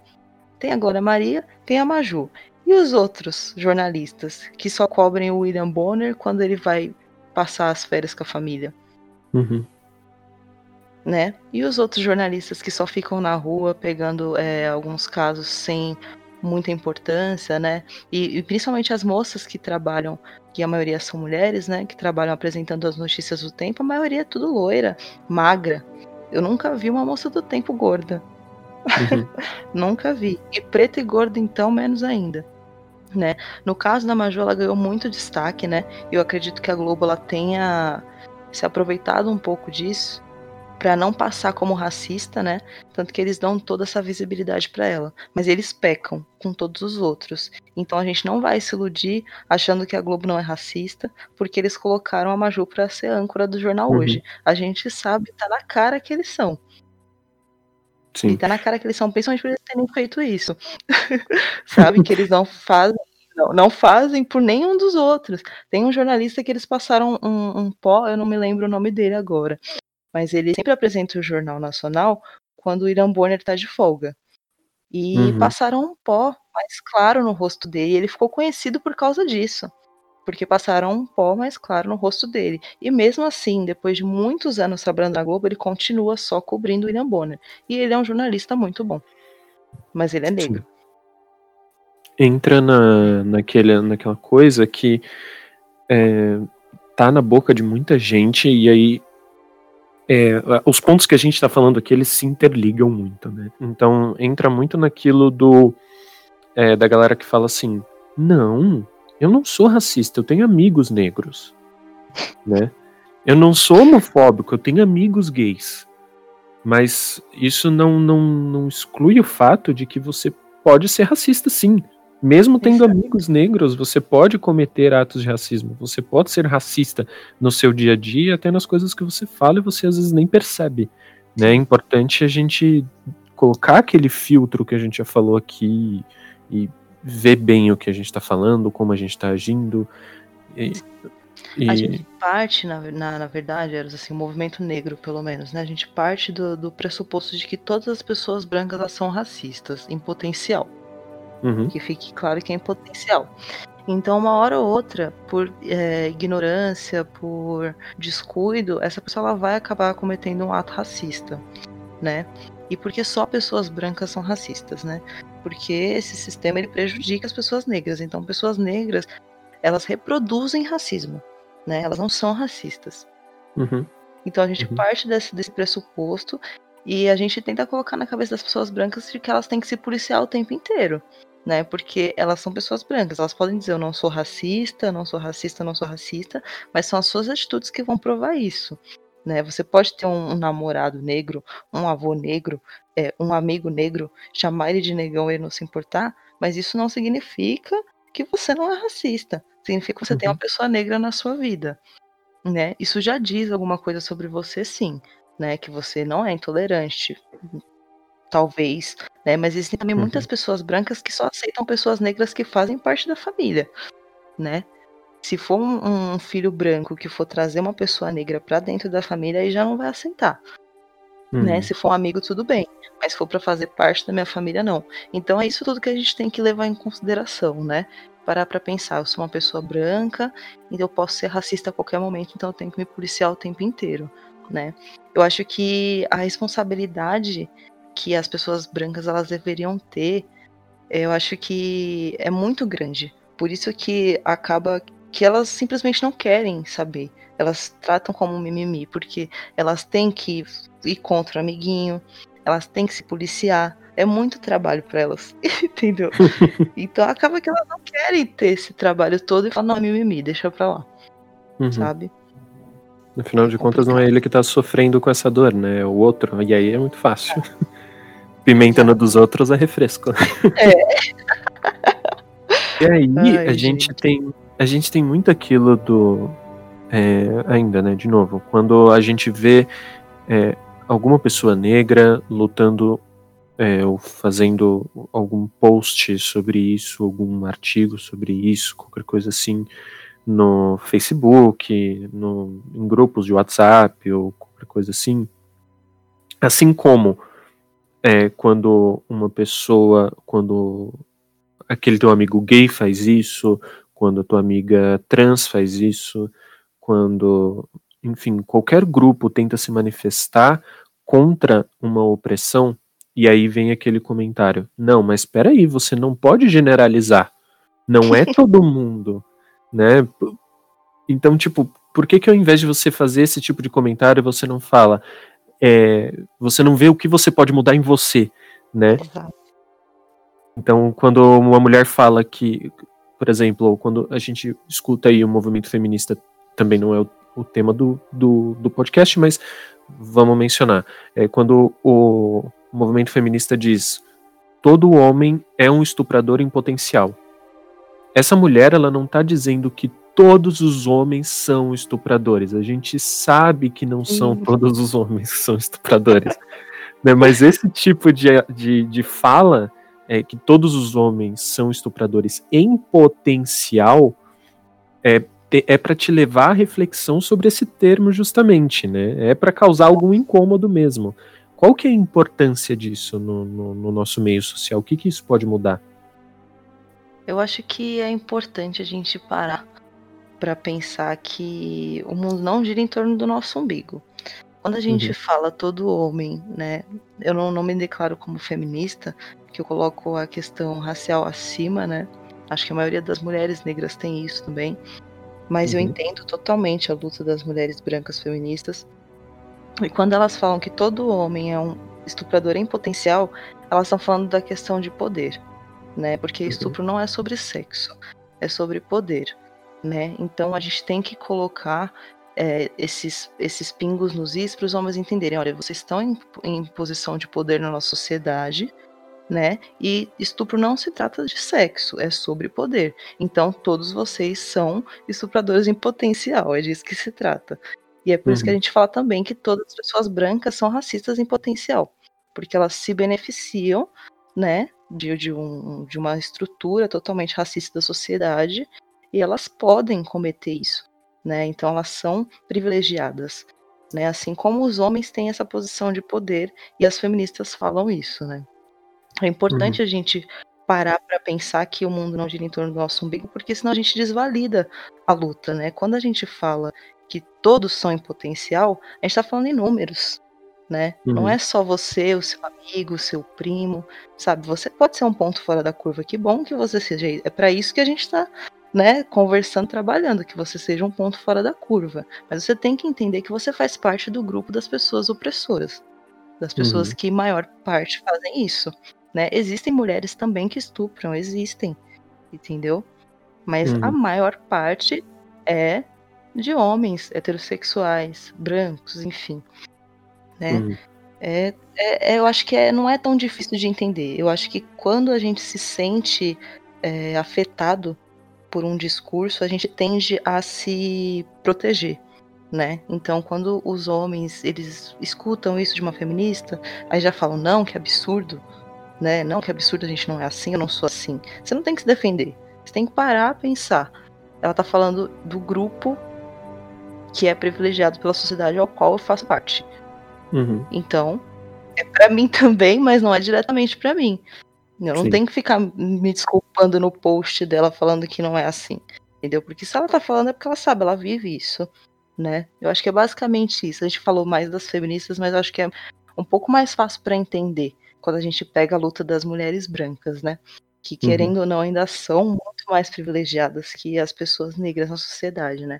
[SPEAKER 2] Tem a Glória Maria, tem a Maju. E os outros jornalistas que só cobrem o William Bonner quando ele vai passar as férias com a família?
[SPEAKER 1] Uhum.
[SPEAKER 2] Né? E os outros jornalistas que só ficam na rua pegando é, alguns casos sem muita importância, né? E, e, principalmente as moças que trabalham, que a maioria são mulheres, né? Que trabalham apresentando as notícias do tempo, a maioria é tudo loira, magra. Eu nunca vi uma moça do tempo gorda. Uhum. nunca vi. E preta e gorda, então, menos ainda né? No caso da Maju, ela ganhou muito destaque, né? Eu acredito que a Globo ela tenha se aproveitado um pouco disso para não passar como racista, né? Tanto que eles dão toda essa visibilidade para ela, mas eles pecam com todos os outros. Então a gente não vai se iludir achando que a Globo não é racista, porque eles colocaram a Maju para ser âncora do jornal uhum. hoje. A gente sabe, tá na cara que eles são. Sim. E tá na cara que eles são, principalmente por eles terem feito isso. Sabe? que eles não fazem. Não, não, fazem por nenhum dos outros. Tem um jornalista que eles passaram um, um pó, eu não me lembro o nome dele agora. Mas ele sempre apresenta o Jornal Nacional quando o Irã Bonner tá de folga. E uhum. passaram um pó mais claro no rosto dele. E ele ficou conhecido por causa disso porque passaram um pó mais claro no rosto dele. E mesmo assim, depois de muitos anos trabalhando na Globo, ele continua só cobrindo William Bonner. E ele é um jornalista muito bom. Mas ele é negro.
[SPEAKER 1] Sim. Entra na, naquele, naquela coisa que é, tá na boca de muita gente e aí é, os pontos que a gente está falando aqui eles se interligam muito, né? Então entra muito naquilo do é, da galera que fala assim, não, eu não sou racista, eu tenho amigos negros, né? Eu não sou homofóbico, eu tenho amigos gays. Mas isso não, não, não exclui o fato de que você pode ser racista, sim. Mesmo tendo Exato. amigos negros, você pode cometer atos de racismo. Você pode ser racista no seu dia a dia, até nas coisas que você fala e você às vezes nem percebe. Né? É importante a gente colocar aquele filtro que a gente já falou aqui e ver bem o que a gente está falando, como a gente está agindo. E,
[SPEAKER 2] e... A gente parte, na, na, na verdade, era assim, o movimento negro, pelo menos, né? A gente parte do, do pressuposto de que todas as pessoas brancas são racistas, em potencial. Uhum. Que fique claro que é em potencial. Então, uma hora ou outra, por é, ignorância, por descuido, essa pessoa ela vai acabar cometendo um ato racista, né? E porque só pessoas brancas são racistas, né? Porque esse sistema ele prejudica as pessoas negras. Então, pessoas negras, elas reproduzem racismo, né? Elas não são racistas.
[SPEAKER 1] Uhum.
[SPEAKER 2] Então, a gente uhum. parte desse, desse pressuposto e a gente tenta colocar na cabeça das pessoas brancas de que elas têm que se policiar o tempo inteiro, né? Porque elas são pessoas brancas, elas podem dizer eu não sou racista, não sou racista, não sou racista, mas são as suas atitudes que vão provar isso. Né? Você pode ter um, um namorado negro, um avô negro, é, um amigo negro, chamar ele de negão e não se importar, mas isso não significa que você não é racista. Significa que você uhum. tem uma pessoa negra na sua vida. Né? Isso já diz alguma coisa sobre você, sim. Né? Que você não é intolerante. Talvez. Né? Mas existem também uhum. muitas pessoas brancas que só aceitam pessoas negras que fazem parte da família. Né? Se for um, um filho branco que for trazer uma pessoa negra para dentro da família, aí já não vai aceitar. Né? Uhum. Né? Se for um amigo, tudo bem. Mas se for para fazer parte da minha família, não. Então é isso tudo que a gente tem que levar em consideração, né? Parar para pensar, eu sou uma pessoa branca, então eu posso ser racista a qualquer momento, então eu tenho que me policiar o tempo inteiro, né? Eu acho que a responsabilidade que as pessoas brancas elas deveriam ter, eu acho que é muito grande. Por isso que acaba que elas simplesmente não querem saber. Elas tratam como mimimi, porque elas têm que ir contra o amiguinho, elas têm que se policiar. É muito trabalho para elas, entendeu? então acaba que elas não querem ter esse trabalho todo e falam, não, mimimi, deixa pra lá. Uhum. Sabe?
[SPEAKER 1] No final de contas, não é ele que tá sofrendo com essa dor, né? É o outro. E aí é muito fácil. É. Pimenta no dos outros é refresco. É. e aí, Ai, a gente, gente tem a gente tem muito aquilo do. É, ainda, né? De novo, quando a gente vê é, alguma pessoa negra lutando é, ou fazendo algum post sobre isso, algum artigo sobre isso, qualquer coisa assim, no Facebook, no, em grupos de WhatsApp ou qualquer coisa assim. Assim como é, quando uma pessoa, quando aquele teu amigo gay faz isso, quando a tua amiga trans faz isso, quando, enfim, qualquer grupo tenta se manifestar contra uma opressão, e aí vem aquele comentário: não, mas espera aí, você não pode generalizar. Não é todo mundo, né? Então, tipo, por que que ao invés de você fazer esse tipo de comentário, você não fala, é, você não vê o que você pode mudar em você, né? Exato. Então, quando uma mulher fala que por exemplo, quando a gente escuta aí o movimento feminista, também não é o, o tema do, do, do, podcast, mas vamos mencionar. É quando o movimento feminista diz todo homem é um estuprador em potencial. Essa mulher, ela não está dizendo que todos os homens são estupradores. A gente sabe que não são todos os homens que são estupradores. né? Mas esse tipo de, de, de fala é, que todos os homens são estupradores em potencial, é, é para te levar à reflexão sobre esse termo justamente, né? É para causar algum incômodo mesmo. Qual que é a importância disso no, no, no nosso meio social? O que, que isso pode mudar?
[SPEAKER 2] Eu acho que é importante a gente parar para pensar que o mundo não gira em torno do nosso umbigo. Quando a gente uhum. fala todo homem, né? Eu não, não me declaro como feminista, que eu coloco a questão racial acima, né? Acho que a maioria das mulheres negras tem isso também. Mas uhum. eu entendo totalmente a luta das mulheres brancas feministas. E quando elas falam que todo homem é um estuprador em potencial, elas estão falando da questão de poder, né? Porque uhum. estupro não é sobre sexo, é sobre poder, né? Então a gente tem que colocar é, esses, esses pingos nos is para os homens entenderem, olha, vocês estão em, em posição de poder na nossa sociedade, né? E estupro não se trata de sexo, é sobre poder. Então todos vocês são estupradores em potencial, é disso que se trata. E é por uhum. isso que a uhum. gente fala também que todas as pessoas brancas são racistas em potencial, porque elas se beneficiam, né, de, de, um, de uma estrutura totalmente racista da sociedade e elas podem cometer isso, né? Então elas são privilegiadas, né? Assim como os homens têm essa posição de poder e as feministas falam isso, né? É importante uhum. a gente parar para pensar que o mundo não gira em torno do nosso umbigo, porque senão a gente desvalida a luta, né? Quando a gente fala que todos são em potencial, a gente está falando em números, né? Uhum. Não é só você, o seu amigo, o seu primo, sabe? Você pode ser um ponto fora da curva. Que bom que você seja. É para isso que a gente está, né? Conversando, trabalhando, que você seja um ponto fora da curva. Mas você tem que entender que você faz parte do grupo das pessoas opressoras, das pessoas uhum. que maior parte fazem isso. Né? Existem mulheres também que estupram, existem, entendeu? Mas uhum. a maior parte é de homens heterossexuais, brancos, enfim. Né? Uhum. É, é, é, eu acho que é, não é tão difícil de entender. Eu acho que quando a gente se sente é, afetado por um discurso, a gente tende a se proteger, né? Então, quando os homens eles escutam isso de uma feminista, aí já falam não, que absurdo, né? Não, que absurdo a gente não é assim, eu não sou assim. Você não tem que se defender. Você tem que parar, pensar. Ela tá falando do grupo que é privilegiado pela sociedade ao qual eu faço parte. Uhum. Então, é para mim também, mas não é diretamente para mim. Eu não Sim. tenho que ficar me desculpando no post dela falando que não é assim. Entendeu? Porque se ela tá falando é porque ela sabe, ela vive isso. Né? Eu acho que é basicamente isso. A gente falou mais das feministas, mas eu acho que é um pouco mais fácil para entender quando a gente pega a luta das mulheres brancas, né? Que uhum. querendo uhum. ou não ainda são muito mais privilegiadas que as pessoas negras na sociedade, né?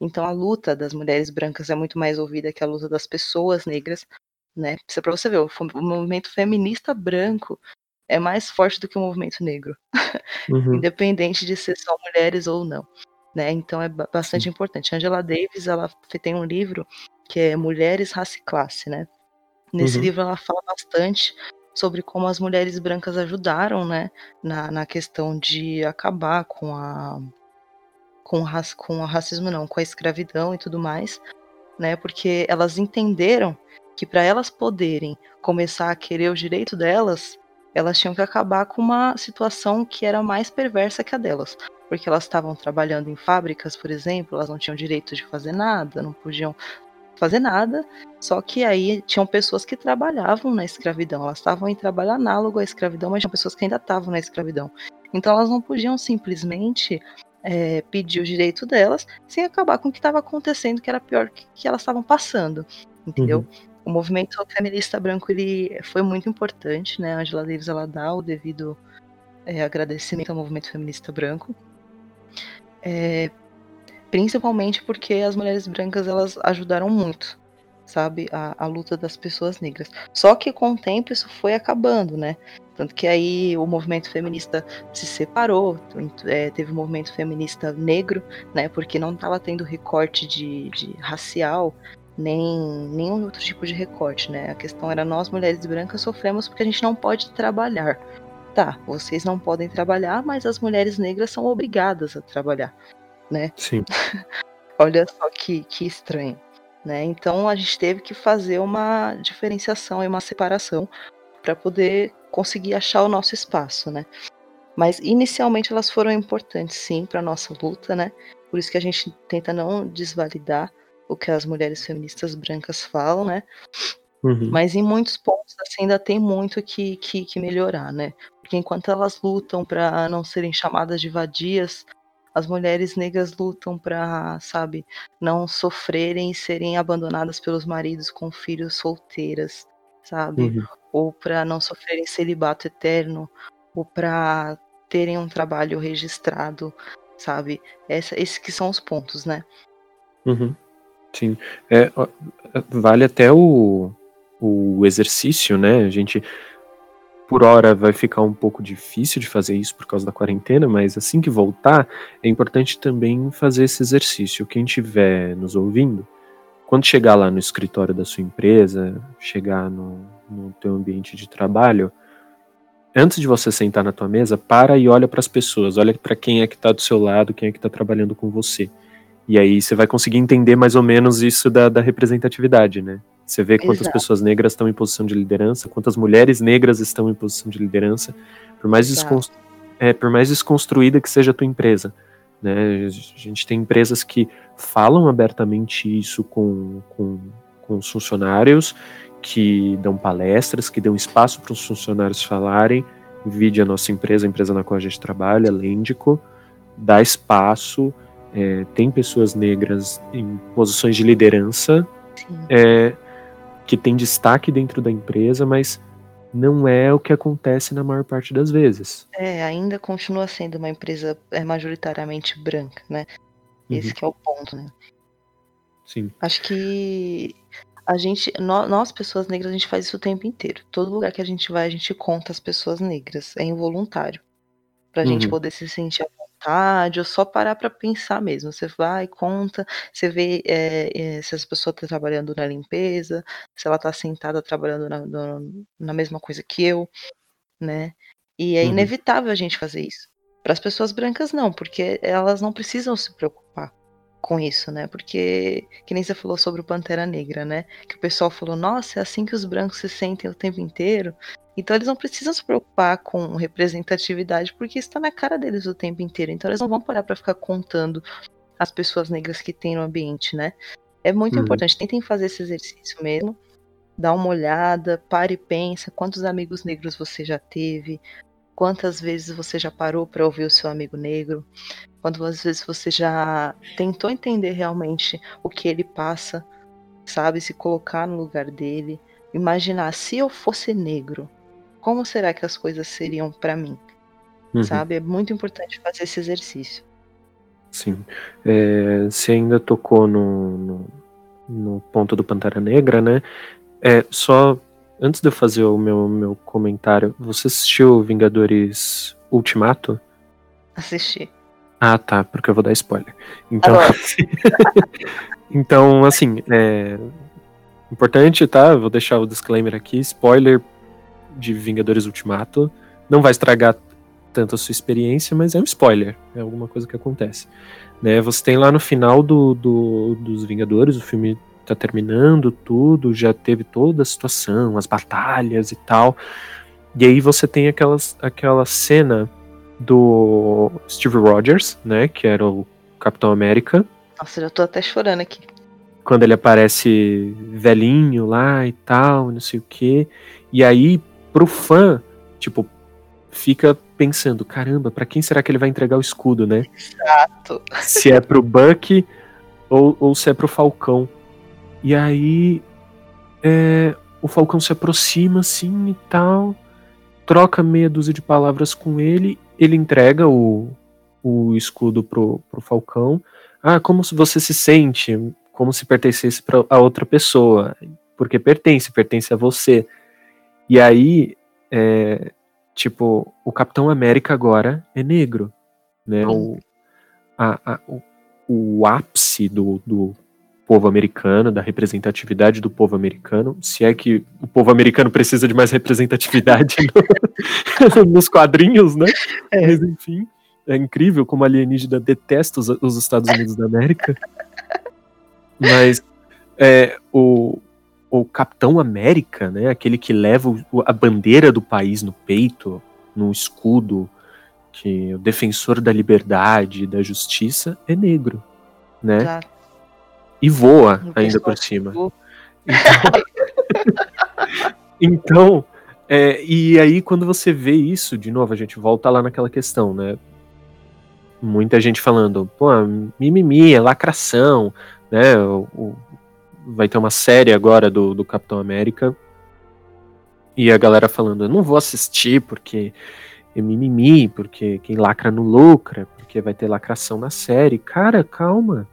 [SPEAKER 2] Então a luta das mulheres brancas é muito mais ouvida que a luta das pessoas negras, né? Isso é para você ver, o, movimento feminista branco é mais forte do que o movimento negro, uhum. independente de ser só mulheres ou não, né? Então é bastante Sim. importante. Angela Davis, ela tem um livro que é Mulheres, Raça e Classe, né? Nesse uhum. livro ela fala bastante sobre como as mulheres brancas ajudaram, né, na, na questão de acabar com a com, raci com o racismo não, com a escravidão e tudo mais, né? Porque elas entenderam que para elas poderem começar a querer o direito delas, elas tinham que acabar com uma situação que era mais perversa que a delas. Porque elas estavam trabalhando em fábricas, por exemplo, elas não tinham direito de fazer nada, não podiam fazer nada. Só que aí tinham pessoas que trabalhavam na escravidão, elas estavam em trabalho análogo à escravidão, mas tinham pessoas que ainda estavam na escravidão. Então elas não podiam simplesmente é, pedir o direito delas, sem acabar com o que estava acontecendo, que era pior que, que elas estavam passando, entendeu? Uhum. O movimento feminista branco ele foi muito importante, né? A Angela Davis ela dá o devido é, agradecimento ao movimento feminista branco, é, principalmente porque as mulheres brancas elas ajudaram muito, sabe, a, a luta das pessoas negras. Só que com o tempo isso foi acabando, né? Tanto que aí o movimento feminista se separou, é, teve um movimento feminista negro, né? Porque não estava tendo recorte de, de racial, nem nenhum outro tipo de recorte, né? A questão era nós mulheres brancas sofremos porque a gente não pode trabalhar. Tá, vocês não podem trabalhar, mas as mulheres negras são obrigadas a trabalhar, né?
[SPEAKER 1] Sim.
[SPEAKER 2] Olha só que, que estranho, né? Então a gente teve que fazer uma diferenciação e uma separação para poder conseguir achar o nosso espaço, né? Mas inicialmente elas foram importantes, sim, para nossa luta, né? Por isso que a gente tenta não desvalidar o que as mulheres feministas brancas falam, né? Uhum. Mas em muitos pontos assim, ainda tem muito que, que, que melhorar, né? Porque enquanto elas lutam para não serem chamadas de vadias, as mulheres negras lutam para, sabe, não sofrerem e serem abandonadas pelos maridos com filhos solteiras, sabe? Uhum ou para não sofrerem celibato eterno, ou para terem um trabalho registrado, sabe? Essa, esses que são os pontos, né?
[SPEAKER 1] Uhum. Sim. É, vale até o, o exercício, né? A gente, por hora, vai ficar um pouco difícil de fazer isso por causa da quarentena, mas assim que voltar, é importante também fazer esse exercício. Quem estiver nos ouvindo, quando chegar lá no escritório da sua empresa, chegar no, no teu ambiente de trabalho, antes de você sentar na tua mesa, para e olha para as pessoas, olha para quem é que está do seu lado, quem é que está trabalhando com você. E aí você vai conseguir entender mais ou menos isso da, da representatividade, né? Você vê quantas Exato. pessoas negras estão em posição de liderança, quantas mulheres negras estão em posição de liderança, por mais, é, por mais desconstruída que seja a tua empresa. Né? A gente tem empresas que falam abertamente isso com, com, com os funcionários, que dão palestras, que dão espaço para os funcionários falarem. Vide a nossa empresa, a empresa na qual a gente trabalha, Lendico, dá espaço, é, tem pessoas negras em posições de liderança é, que tem destaque dentro da empresa, mas não é o que acontece na maior parte das vezes.
[SPEAKER 2] É, ainda continua sendo uma empresa é, majoritariamente branca, né? Esse uhum. é o ponto, né?
[SPEAKER 1] Sim.
[SPEAKER 2] Acho que a gente, nós pessoas negras, a gente faz isso o tempo inteiro. Todo lugar que a gente vai, a gente conta as pessoas negras. É involuntário. Pra uhum. gente poder se sentir vontade, ou só parar para pensar mesmo. Você vai, conta, você vê é, é, se as pessoas estão trabalhando na limpeza, se ela está sentada trabalhando na, na, na, mesma coisa que eu, né? E é uhum. inevitável a gente fazer isso. Para as pessoas brancas, não, porque elas não precisam se preocupar com isso, né? Porque, que nem você falou sobre o Pantera Negra, né? Que o pessoal falou, nossa, é assim que os brancos se sentem o tempo inteiro. Então eles não precisam se preocupar com representatividade, porque está na cara deles o tempo inteiro. Então eles não vão parar para ficar contando as pessoas negras que tem no ambiente, né? É muito uhum. importante. Tentem fazer esse exercício mesmo. Dá uma olhada, pare e pensa quantos amigos negros você já teve, quantas vezes você já parou para ouvir o seu amigo negro, quantas vezes você já tentou entender realmente o que ele passa, sabe? Se colocar no lugar dele, imaginar se eu fosse negro, como será que as coisas seriam para mim? Uhum. Sabe? É muito importante fazer esse exercício.
[SPEAKER 1] Sim. É, você ainda tocou no, no, no, ponto do Pantera Negra, né? É, só antes de eu fazer o meu, meu comentário, você assistiu Vingadores Ultimato?
[SPEAKER 2] Assisti.
[SPEAKER 1] Ah, tá, porque eu vou dar spoiler. Então, então assim, é importante, tá? Vou deixar o disclaimer aqui, spoiler de Vingadores Ultimato. Não vai estragar tanto a sua experiência, mas é um spoiler, é alguma coisa que acontece. Né, você tem lá no final do, do, dos Vingadores, o filme tá terminando tudo, já teve toda a situação, as batalhas e tal. E aí você tem aquelas, aquela cena do Steve Rogers, né, que era o Capitão América.
[SPEAKER 2] Nossa, já tô até chorando aqui.
[SPEAKER 1] Quando ele aparece velhinho lá e tal, não sei o quê. E aí pro fã, tipo, fica pensando, caramba, para quem será que ele vai entregar o escudo, né?
[SPEAKER 2] Exato.
[SPEAKER 1] Se é pro Buck ou, ou se é pro Falcão. E aí é, o Falcão se aproxima assim e tal, troca meia dúzia de palavras com ele, ele entrega o, o escudo pro, pro Falcão. Ah, como você se sente? Como se pertencesse a outra pessoa. Porque pertence, pertence a você. E aí, é, tipo, o Capitão América agora é negro, né? O, a, a, o, o ápice do, do povo americano, da representatividade do povo americano, se é que o povo americano precisa de mais representatividade no, nos quadrinhos, né? É. Mas enfim, é incrível como a alienígena detesta os, os Estados Unidos da América. Mas é, o, o Capitão América, né, aquele que leva a bandeira do país no peito, no escudo, que é o defensor da liberdade, da justiça, é negro, né? Exato. E voa ainda por cima. Então, então é, e aí quando você vê isso, de novo, a gente volta lá naquela questão, né? Muita gente falando, pô, mimimi, é lacração, né? O, o vai ter uma série agora do, do Capitão América. E a galera falando, eu não vou assistir porque é mimimi, porque quem lacra não lucra, porque vai ter lacração na série. Cara, calma.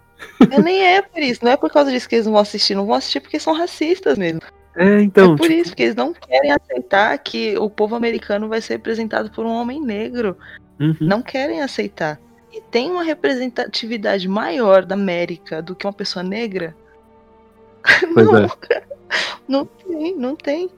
[SPEAKER 2] É, nem é por isso, não é por causa disso que eles não vão assistir, não vão assistir porque são racistas mesmo.
[SPEAKER 1] É, então.
[SPEAKER 2] É por tipo... isso que eles não querem aceitar que o povo americano vai ser representado por um homem negro. Uhum. Não querem aceitar. E tem uma representatividade maior da América do que uma pessoa negra
[SPEAKER 1] Pois não, é.
[SPEAKER 2] não tem, não tem.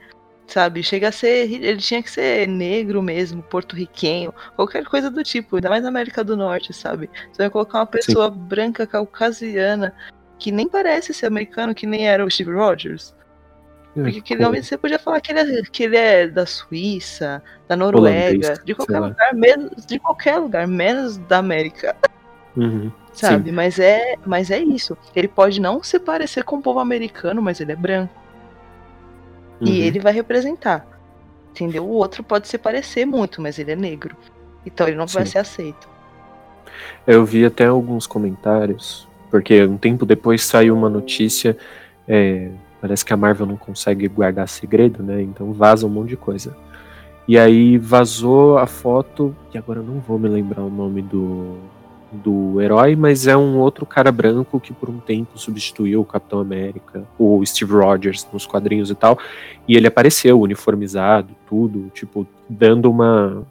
[SPEAKER 2] Sabe, chega a ser. Ele tinha que ser negro mesmo, porto-riquenho, qualquer coisa do tipo, ainda mais na América do Norte, sabe? Você vai colocar uma pessoa Sim. branca caucasiana que nem parece ser americano, que nem era o Steve Rogers. É, Porque aquele homem você podia falar que ele, é, que ele é da Suíça, da Noruega, de qualquer lugar, menos, de qualquer lugar, menos da América.
[SPEAKER 1] Uhum
[SPEAKER 2] sabe? Mas é, mas é isso. Ele pode não se parecer com o povo americano, mas ele é branco. Uhum. E ele vai representar. Entendeu? O outro pode se parecer muito, mas ele é negro. Então ele não Sim. vai ser aceito.
[SPEAKER 1] Eu vi até alguns comentários, porque um tempo depois saiu uma notícia. É, parece que a Marvel não consegue guardar segredo, né? Então vaza um monte de coisa. E aí vazou a foto, e agora eu não vou me lembrar o nome do, do herói, mas é um outro cara branco que por um tempo substituiu o Capitão América, o Steve Rogers nos quadrinhos e tal, e ele apareceu uniformizado, tudo, tipo, dando uma,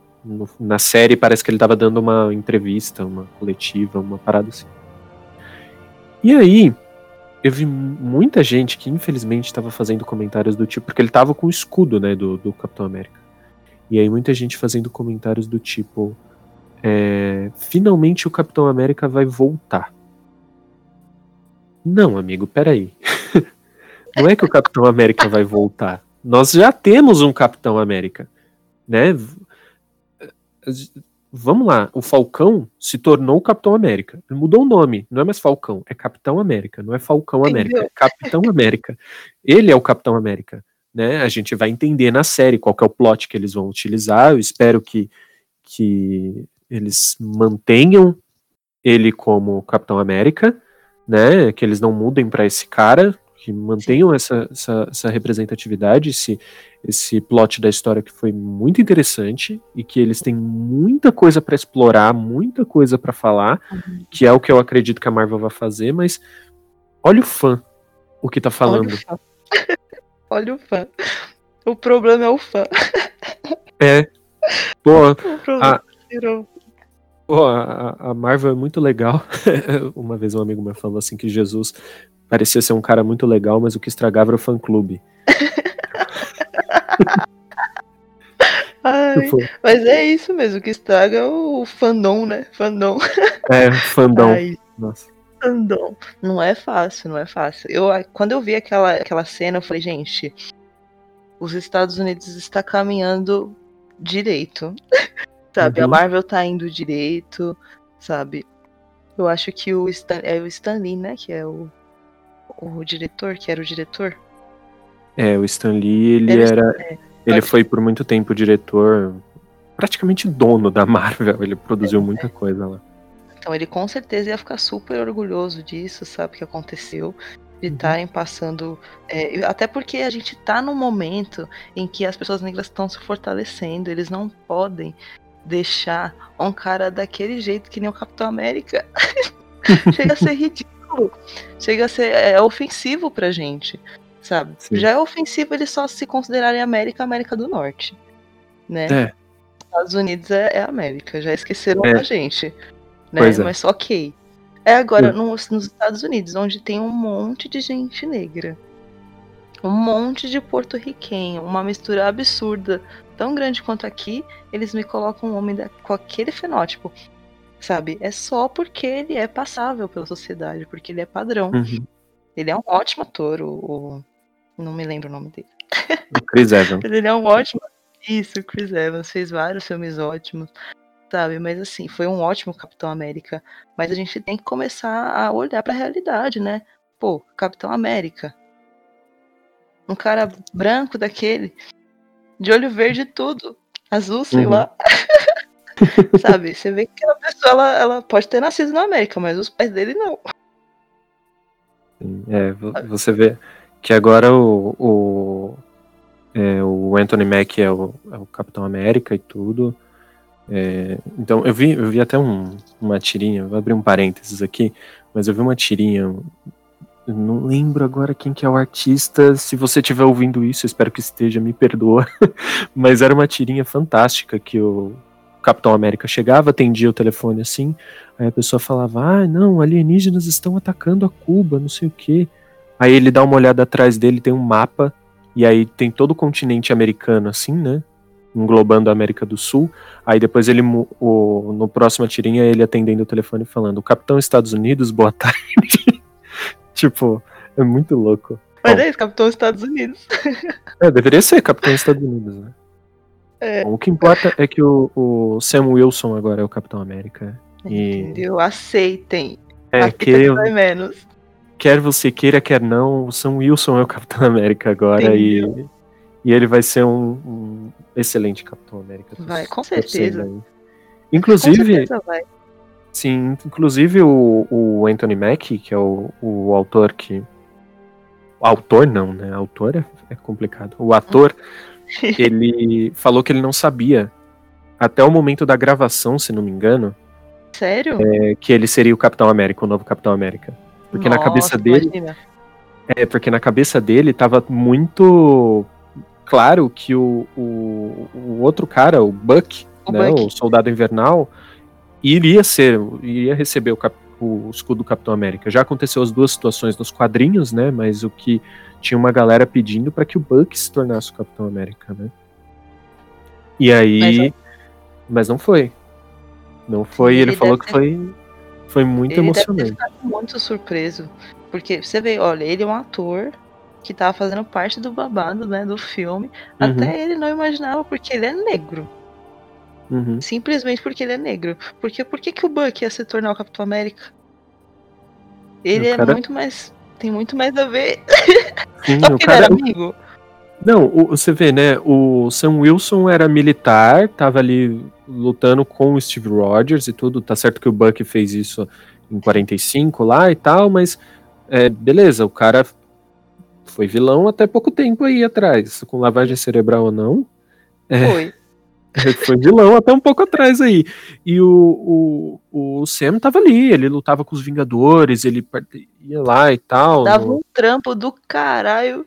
[SPEAKER 1] na série parece que ele tava dando uma entrevista, uma coletiva, uma parada assim. E aí, eu vi muita gente que infelizmente estava fazendo comentários do tipo, porque ele tava com o escudo, né, do, do Capitão América. E aí muita gente fazendo comentários do tipo, é, finalmente o Capitão América vai voltar. Não, amigo, peraí. Não é que o Capitão América vai voltar. Nós já temos um Capitão América, né? Vamos lá, o Falcão se tornou o Capitão América. Ele mudou o nome, não é mais Falcão, é Capitão América, não é Falcão América, é Capitão América. Ele é o Capitão América, né? A gente vai entender na série qual é o plot que eles vão utilizar. Eu espero que, que eles mantenham ele como Capitão América, né? Que eles não mudem para esse cara, que mantenham essa, essa, essa, representatividade, esse, esse plot da história que foi muito interessante e que eles têm muita coisa para explorar, muita coisa para falar, uhum. que é o que eu acredito que a Marvel vai fazer, mas olha o fã o que tá falando. Olha o fã.
[SPEAKER 2] olha o, fã. o problema é o fã.
[SPEAKER 1] É. Pô, a, Pô, a, a, Marvel é muito legal. Uma vez um amigo meu falou assim que Jesus parecia ser um cara muito legal, mas o que estragava era o fã-clube.
[SPEAKER 2] Tipo, mas é isso mesmo, o que estraga é o fandom, né? Fandom.
[SPEAKER 1] É, fandom. Ai, Nossa.
[SPEAKER 2] Fandom. Não é fácil, não é fácil. Eu, quando eu vi aquela, aquela cena, eu falei, gente, os Estados Unidos está caminhando direito. sabe? Uhum. A Marvel tá indo direito, sabe? Eu acho que o Stan, é o Stan Lee, né? Que é o, o diretor, que era o diretor.
[SPEAKER 1] É, o Stan Lee, ele era. era é, ele foi por muito tempo diretor, praticamente dono da Marvel. Ele produziu é, muita coisa lá.
[SPEAKER 2] Então ele com certeza ia ficar super orgulhoso disso, sabe? Que aconteceu de estarem uhum. passando. É, até porque a gente tá num momento em que as pessoas negras estão se fortalecendo, eles não podem deixar um cara daquele jeito que nem o Capitão América. Chega a ser ridículo. Chega a ser é, ofensivo pra gente. Sabe? Sim. Já é ofensivo eles só se considerarem América América do Norte. Né? É. Estados Unidos é, é América, já esqueceram é. a gente. Né? Pois é. Mas ok. É agora nos, nos Estados Unidos, onde tem um monte de gente negra um monte de porto-riquenho, uma mistura absurda, tão grande quanto aqui, eles me colocam um homem da, com aquele fenótipo, sabe? É só porque ele é passável pela sociedade, porque ele é padrão. Uhum. Ele é um ótimo ator, o, o, não me lembro o nome dele.
[SPEAKER 1] O Chris Evans.
[SPEAKER 2] ele é um ótimo. Isso, o Chris Evans fez vários filmes ótimos, sabe? Mas assim, foi um ótimo Capitão América. Mas a gente tem que começar a olhar para a realidade, né? Pô, Capitão América, um cara branco daquele, de olho verde tudo, azul, sei uhum. lá. Sabe? Você vê que aquela pessoa ela, ela pode ter nascido na América, mas os pais dele não.
[SPEAKER 1] É, você vê que agora o, o, é, o Anthony Mack é o, é o, Capitão América e tudo. É, então eu vi, eu vi até um, uma tirinha, vou abrir um parênteses aqui, mas eu vi uma tirinha eu não lembro agora quem que é o artista. Se você estiver ouvindo isso, espero que esteja, me perdoa. Mas era uma tirinha fantástica que o Capitão América chegava, atendia o telefone assim, aí a pessoa falava: "Ah, não, alienígenas estão atacando a Cuba, não sei o quê". Aí ele dá uma olhada atrás dele, tem um mapa e aí tem todo o continente americano assim, né? Englobando a América do Sul. Aí depois ele o, no próxima tirinha ele atendendo o telefone falando: "O Capitão Estados Unidos, boa tarde". tipo, é muito louco.
[SPEAKER 2] Mas Bom, é isso, Capitão Estados Unidos.
[SPEAKER 1] é, deveria ser Capitão Estados Unidos, né? É. Bom, o que importa é que o, o, Sam Wilson agora é o Capitão América.
[SPEAKER 2] E... Entendeu? Aceitem.
[SPEAKER 1] É, que menos. Quer você queira, quer não, o Sam Wilson é o Capitão América agora e, e ele vai ser um, um excelente Capitão América.
[SPEAKER 2] Vai, com certeza.
[SPEAKER 1] Inclusive, com certeza vai. Sim, inclusive o, o Anthony Mack, que é o, o autor que. O autor não, né? Autor é, é complicado. O ator, ele falou que ele não sabia, até o momento da gravação, se não me engano.
[SPEAKER 2] Sério?
[SPEAKER 1] É, que ele seria o Capitão América, o novo Capitão América. Porque Nossa, na cabeça dele. Imagina. É, porque na cabeça dele tava muito claro que o, o, o outro cara, o Buck, o, né, o Soldado Invernal, iria ser, iria receber o, cap, o escudo do Capitão América. Já aconteceu as duas situações nos quadrinhos, né? Mas o que tinha uma galera pedindo para que o Buck se tornasse o Capitão América, né? E aí, mas, mas não foi. Não foi. Ele, ele falou que ter... foi, foi muito ele emocionante. Deve ter
[SPEAKER 2] muito surpreso, porque você vê, olha, ele é um ator que tava fazendo parte do babado, né, do filme. Uhum. Até ele não imaginava porque ele é negro. Uhum. Simplesmente porque ele é negro. Porque por que, que o Buck ia se tornar o Capitão América? Ele o é muito mais. Tem muito mais a ver. Sim, Só porque cara... ele era amigo.
[SPEAKER 1] Não, o, você vê, né? O Sam Wilson era militar, tava ali lutando com o Steve Rogers e tudo. Tá certo que o Buck fez isso em 45 lá e tal, mas é, beleza, o cara foi vilão até pouco tempo aí atrás, com lavagem cerebral ou não.
[SPEAKER 2] É, foi.
[SPEAKER 1] Foi vilão até um pouco atrás aí. E o, o, o Sam tava ali, ele lutava com os Vingadores, ele ia lá e tal.
[SPEAKER 2] Dava no... um trampo do caralho.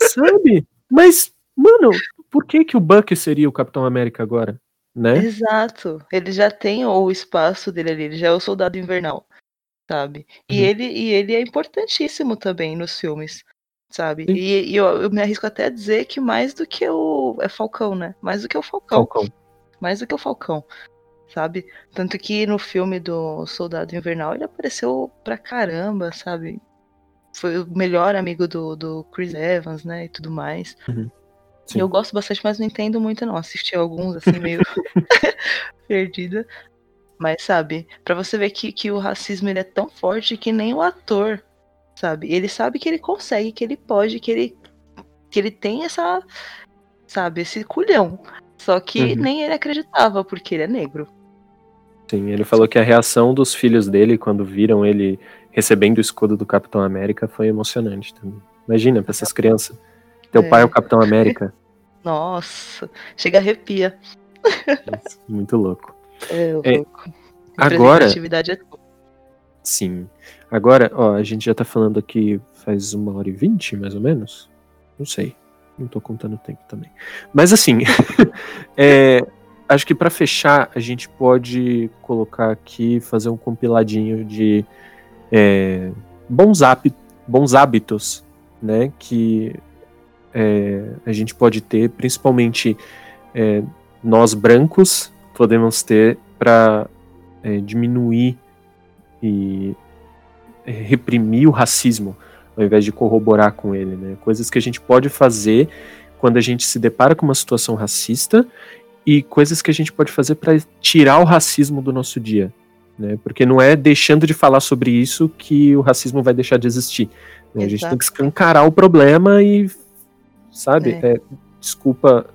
[SPEAKER 1] Sabe? Mas, mano, por que que o Buck seria o Capitão América agora? Né?
[SPEAKER 2] Exato. Ele já tem o espaço dele ali, ele já é o soldado invernal, sabe? E, uhum. ele, e ele é importantíssimo também nos filmes sabe? E, e eu, eu, me arrisco até a dizer que mais do que o. É Falcão, né? Mais do que o Falcão.
[SPEAKER 1] Falcão.
[SPEAKER 2] Mais do que o Falcão. Sabe? Tanto que no filme do Soldado Invernal ele apareceu pra caramba, sabe? Foi o melhor amigo do, do Chris Evans, né? E tudo mais. Uhum. Eu gosto bastante, mas não entendo muito, não. Assisti alguns, assim, meio perdida. Mas, sabe, para você ver que, que o racismo ele é tão forte que nem o ator sabe? Ele sabe que ele consegue, que ele pode, que ele que ele tem essa, sabe, esse culhão. Só que uhum. nem ele acreditava porque ele é negro.
[SPEAKER 1] Sim, ele falou que a reação dos filhos dele quando viram ele recebendo o escudo do Capitão América foi emocionante também. Imagina para essas crianças. Teu é. pai é o Capitão América.
[SPEAKER 2] Nossa, chega a arrepia.
[SPEAKER 1] Muito louco.
[SPEAKER 2] É, louco. É,
[SPEAKER 1] agora. É Sim. Agora, ó, a gente já tá falando aqui faz uma hora e vinte, mais ou menos. Não sei. Não tô contando o tempo também. Mas assim, é, acho que para fechar, a gente pode colocar aqui, fazer um compiladinho de é, bons, hábitos, bons hábitos, né? Que é, a gente pode ter, principalmente é, nós brancos podemos ter para é, diminuir e reprimir o racismo ao invés de corroborar com ele, né? Coisas que a gente pode fazer quando a gente se depara com uma situação racista e coisas que a gente pode fazer para tirar o racismo do nosso dia, né? Porque não é deixando de falar sobre isso que o racismo vai deixar de existir. Né? A gente tem que escancarar o problema e, sabe? É. É, desculpa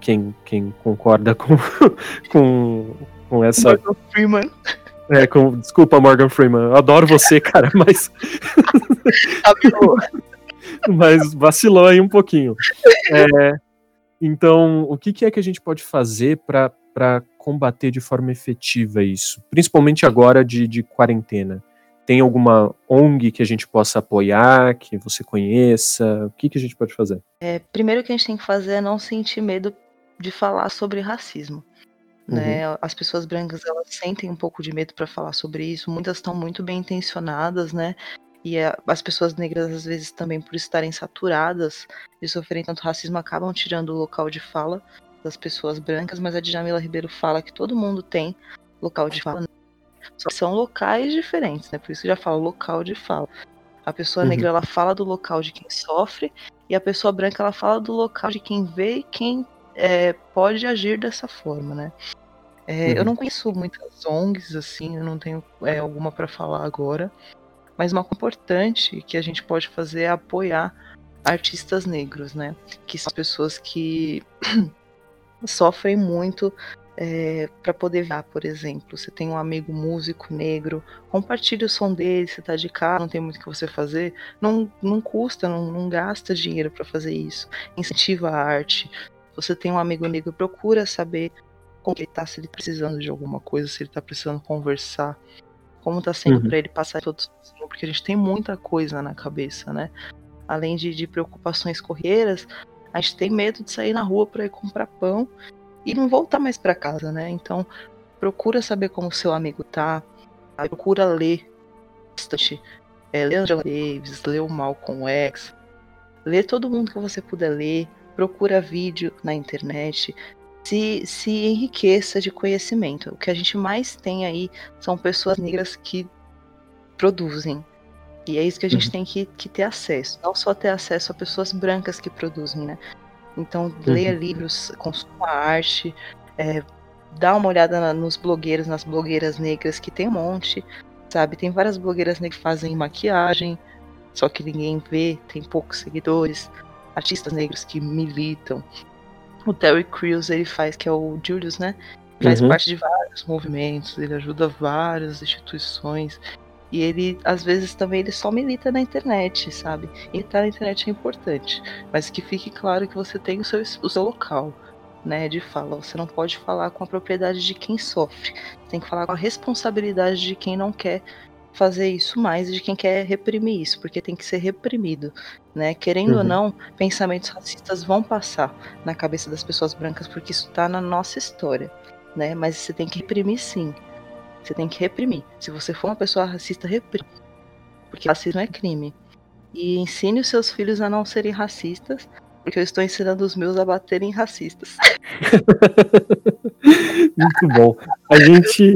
[SPEAKER 1] quem, quem concorda com, com, com essa.
[SPEAKER 2] Freeman.
[SPEAKER 1] É, com, desculpa, Morgan Freeman. Eu adoro você, cara, mas. mas vacilou aí um pouquinho. É, então, o que, que, é que a gente pode fazer para combater de forma efetiva isso? Principalmente agora de, de quarentena. Tem alguma ONG que a gente possa apoiar, que você conheça? O que, que a gente pode fazer?
[SPEAKER 2] É, primeiro que a gente tem que fazer é não sentir medo de falar sobre racismo. Né? Uhum. As pessoas brancas elas sentem um pouco de medo para falar sobre isso. Muitas estão muito bem intencionadas, né? E a, as pessoas negras às vezes também por estarem saturadas de sofrerem tanto racismo acabam tirando o local de fala das pessoas brancas. Mas a Djamila Ribeiro fala que todo mundo tem local de fala. Né? Só que são locais diferentes, né? Por isso que já fala local de fala. A pessoa uhum. negra ela fala do local de quem sofre e a pessoa branca ela fala do local de quem vê e quem é, pode agir dessa forma, né? É, uhum. Eu não conheço muitas ONGs, assim, eu não tenho é, alguma para falar agora, mas uma coisa importante que a gente pode fazer é apoiar artistas negros, né? Que são pessoas que sofrem muito é, para poder ver, por exemplo. Você tem um amigo músico negro, compartilhe o som dele, você tá de casa, não tem muito o que você fazer, não, não custa, não, não gasta dinheiro para fazer isso. Incentiva a arte. Você tem um amigo negro, procura saber como ele tá, se ele tá precisando de alguma coisa, se ele tá precisando conversar, como tá sendo uhum. para ele passar todo sozinho, porque a gente tem muita coisa na cabeça, né? Além de, de preocupações correiras, a gente tem medo de sair na rua para ir comprar pão e não voltar mais para casa, né? Então, procura saber como o seu amigo tá, procura ler bastante. É, lê Angela Davis, lê o Malcolm X, lê todo mundo que você puder ler, procura vídeo na internet, se, se enriqueça de conhecimento. O que a gente mais tem aí são pessoas negras que produzem. E é isso que a gente uhum. tem que, que, ter acesso. Não só ter acesso a pessoas brancas que produzem, né? Então, uhum. leia livros, consuma arte, é, dá uma olhada na, nos blogueiros, nas blogueiras negras, que tem um monte, sabe? Tem várias blogueiras negras que fazem maquiagem, só que ninguém vê, tem poucos seguidores. Artistas negros que militam. O Terry Crews, ele faz, que é o Julius, né? Faz uhum. parte de vários movimentos, ele ajuda várias instituições. E ele, às vezes, também ele só milita na internet, sabe? E estar na internet é importante. Mas que fique claro que você tem o seu, o seu local, né? De fala. Você não pode falar com a propriedade de quem sofre. Você tem que falar com a responsabilidade de quem não quer fazer isso mais e de quem quer reprimir isso, porque tem que ser reprimido, né? Querendo uhum. ou não, pensamentos racistas vão passar na cabeça das pessoas brancas, porque isso está na nossa história, né? Mas você tem que reprimir sim. Você tem que reprimir. Se você for uma pessoa racista, reprime. Porque racismo é crime. E ensine os seus filhos a não serem racistas, porque eu estou ensinando os meus a baterem racistas.
[SPEAKER 1] Muito bom. A gente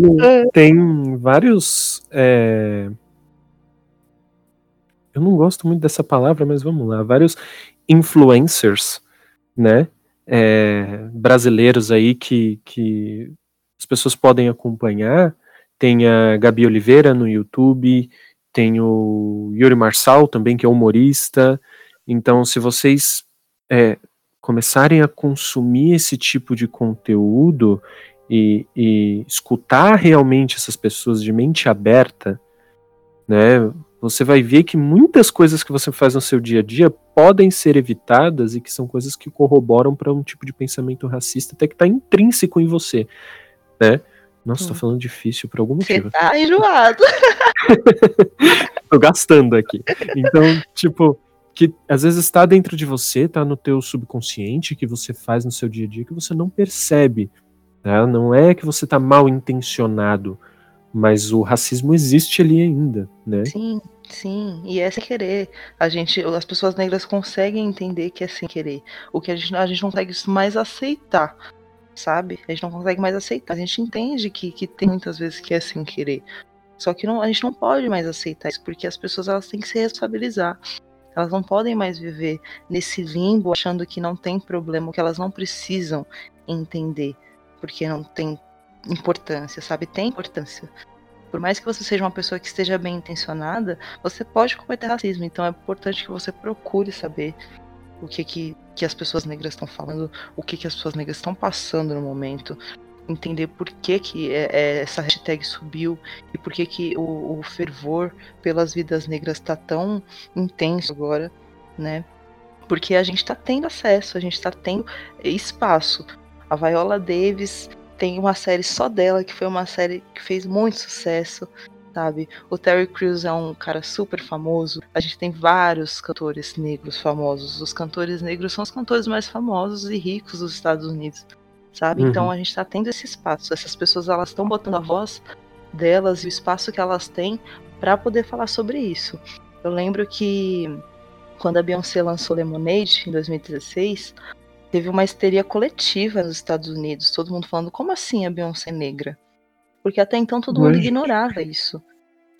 [SPEAKER 1] tem vários. É... Eu não gosto muito dessa palavra, mas vamos lá. Vários influencers, né? É, brasileiros aí que, que as pessoas podem acompanhar tem a Gabi Oliveira no YouTube, tem o Yuri Marçal também, que é humorista. Então, se vocês é, começarem a consumir esse tipo de conteúdo e, e, escutar realmente essas pessoas de mente aberta, né, você vai ver que muitas coisas que você faz no seu dia a dia podem ser evitadas e que são coisas que corroboram para um tipo de pensamento racista até que está intrínseco em você, né? Nossa, hum. tô falando difícil por algum motivo.
[SPEAKER 2] Você tá enjoado.
[SPEAKER 1] tô gastando aqui. Então, tipo, que às vezes está dentro de você, tá no teu subconsciente, que você faz no seu dia a dia, que você não percebe. Tá? Não é que você tá mal intencionado, mas o racismo existe ali ainda, né?
[SPEAKER 2] Sim, sim. E é sem querer. A gente, as pessoas negras conseguem entender que é sem querer. O que a gente, a gente não consegue mais aceitar sabe? A gente não consegue mais aceitar. A gente entende que, que tem muitas vezes que é sem querer. Só que não, a gente não pode mais aceitar isso, porque as pessoas elas têm que se responsabilizar. Elas não podem mais viver nesse limbo achando que não tem problema, que elas não precisam entender, porque não tem importância, sabe? Tem importância. Por mais que você seja uma pessoa que esteja bem intencionada, você pode cometer racismo. Então é importante que você procure saber o que que, que as pessoas negras estão falando, o que que as pessoas negras estão passando no momento, entender por que que é, é, essa hashtag subiu e por que que o, o fervor pelas vidas negras está tão intenso agora, né? Porque a gente está tendo acesso, a gente está tendo espaço. A Viola Davis tem uma série só dela, que foi uma série que fez muito sucesso sabe? O Terry Crews é um cara super famoso. A gente tem vários cantores negros famosos. Os cantores negros são os cantores mais famosos e ricos dos Estados Unidos, sabe? Uhum. Então a gente está tendo esse espaço. Essas pessoas elas estão botando a voz delas e o espaço que elas têm para poder falar sobre isso. Eu lembro que quando a Beyoncé lançou Lemonade em 2016, teve uma histeria coletiva nos Estados Unidos, todo mundo falando como assim a Beyoncé é negra? Porque até então todo mundo ignorava isso.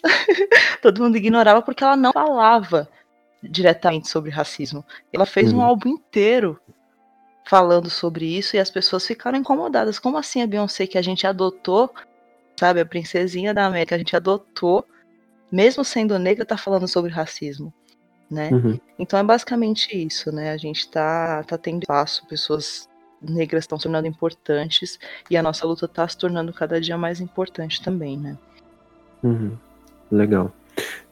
[SPEAKER 2] todo mundo ignorava porque ela não falava diretamente sobre racismo. Ela fez uhum. um álbum inteiro falando sobre isso e as pessoas ficaram incomodadas. Como assim a Beyoncé que a gente adotou, sabe, a princesinha da América, a gente adotou, mesmo sendo negra, tá falando sobre racismo, né? Uhum. Então é basicamente isso, né? A gente tá, tá tendo espaço, pessoas negras estão se tornando importantes e a nossa luta está se tornando cada dia mais importante também, né?
[SPEAKER 1] Uhum. Legal.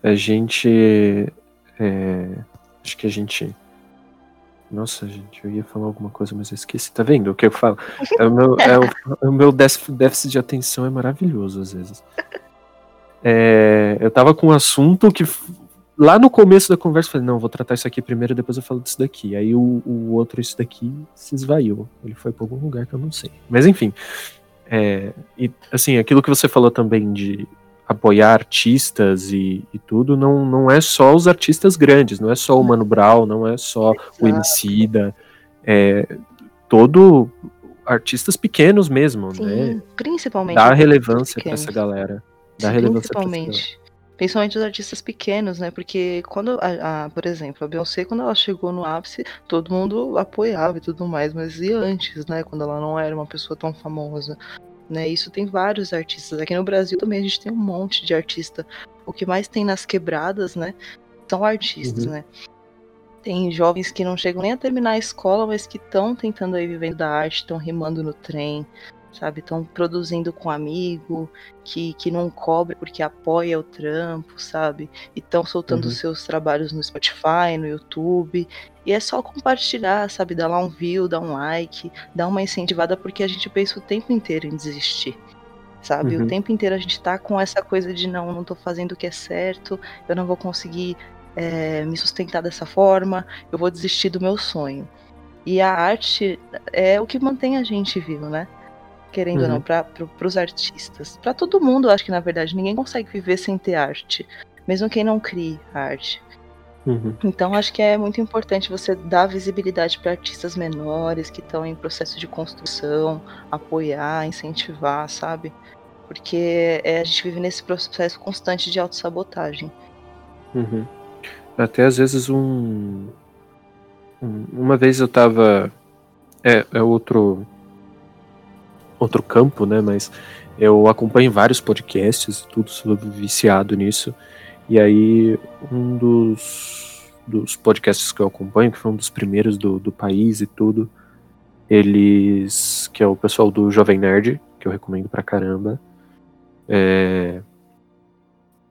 [SPEAKER 1] A gente. É, acho que a gente. Nossa, gente, eu ia falar alguma coisa, mas eu esqueci. Tá vendo o que eu falo? É o meu, é o, é o meu déficit de atenção é maravilhoso às vezes. É, eu tava com um assunto que lá no começo da conversa eu falei, não, vou tratar isso aqui primeiro, depois eu falo disso daqui. Aí o, o outro, isso daqui, se esvaiu. Ele foi para algum lugar que eu não sei. Mas enfim. É, e assim, aquilo que você falou também de apoiar artistas e, e, tudo, não, não é só os artistas grandes, não é só o Mano Brown, não é só o Emicida, é todo artistas pequenos mesmo, Sim, né?
[SPEAKER 2] Principalmente.
[SPEAKER 1] Dá relevância para essa galera. Dá
[SPEAKER 2] Sim,
[SPEAKER 1] relevância
[SPEAKER 2] principalmente. Principalmente os artistas pequenos, né? Porque quando, a, a, por exemplo, a Beyoncé, quando ela chegou no ápice, todo mundo apoiava e tudo mais, mas e antes, né? Quando ela não era uma pessoa tão famosa né? Isso tem vários artistas. Aqui no Brasil também a gente tem um monte de artista. O que mais tem nas quebradas, né? São artistas, uhum. né? Tem jovens que não chegam nem a terminar a escola, mas que estão tentando aí vivendo da arte, estão rimando no trem, sabe? Estão produzindo com amigo, que, que não cobre porque apoia o trampo, sabe? E estão soltando uhum. seus trabalhos no Spotify, no YouTube. E é só compartilhar, sabe? Dar lá um view, dar um like, dar uma incentivada, porque a gente pensa o tempo inteiro em desistir. Sabe? Uhum. O tempo inteiro a gente tá com essa coisa de não, não tô fazendo o que é certo, eu não vou conseguir é, me sustentar dessa forma, eu vou desistir do meu sonho. E a arte é o que mantém a gente vivo, né? Querendo uhum. ou não, uhum. para pro, os artistas. Para todo mundo, acho que na verdade ninguém consegue viver sem ter arte, mesmo quem não crie arte. Uhum. Então acho que é muito importante você dar visibilidade para artistas menores que estão em processo de construção, apoiar, incentivar, sabe? Porque é, a gente vive nesse processo constante de autossabotagem.
[SPEAKER 1] Uhum. Até às vezes um, um. Uma vez eu tava. É, é outro outro campo, né? Mas eu acompanho vários podcasts, tudo sobre viciado nisso. E aí, um dos, dos podcasts que eu acompanho, que foi um dos primeiros do, do país e tudo, eles. que é o pessoal do Jovem Nerd, que eu recomendo pra caramba. É,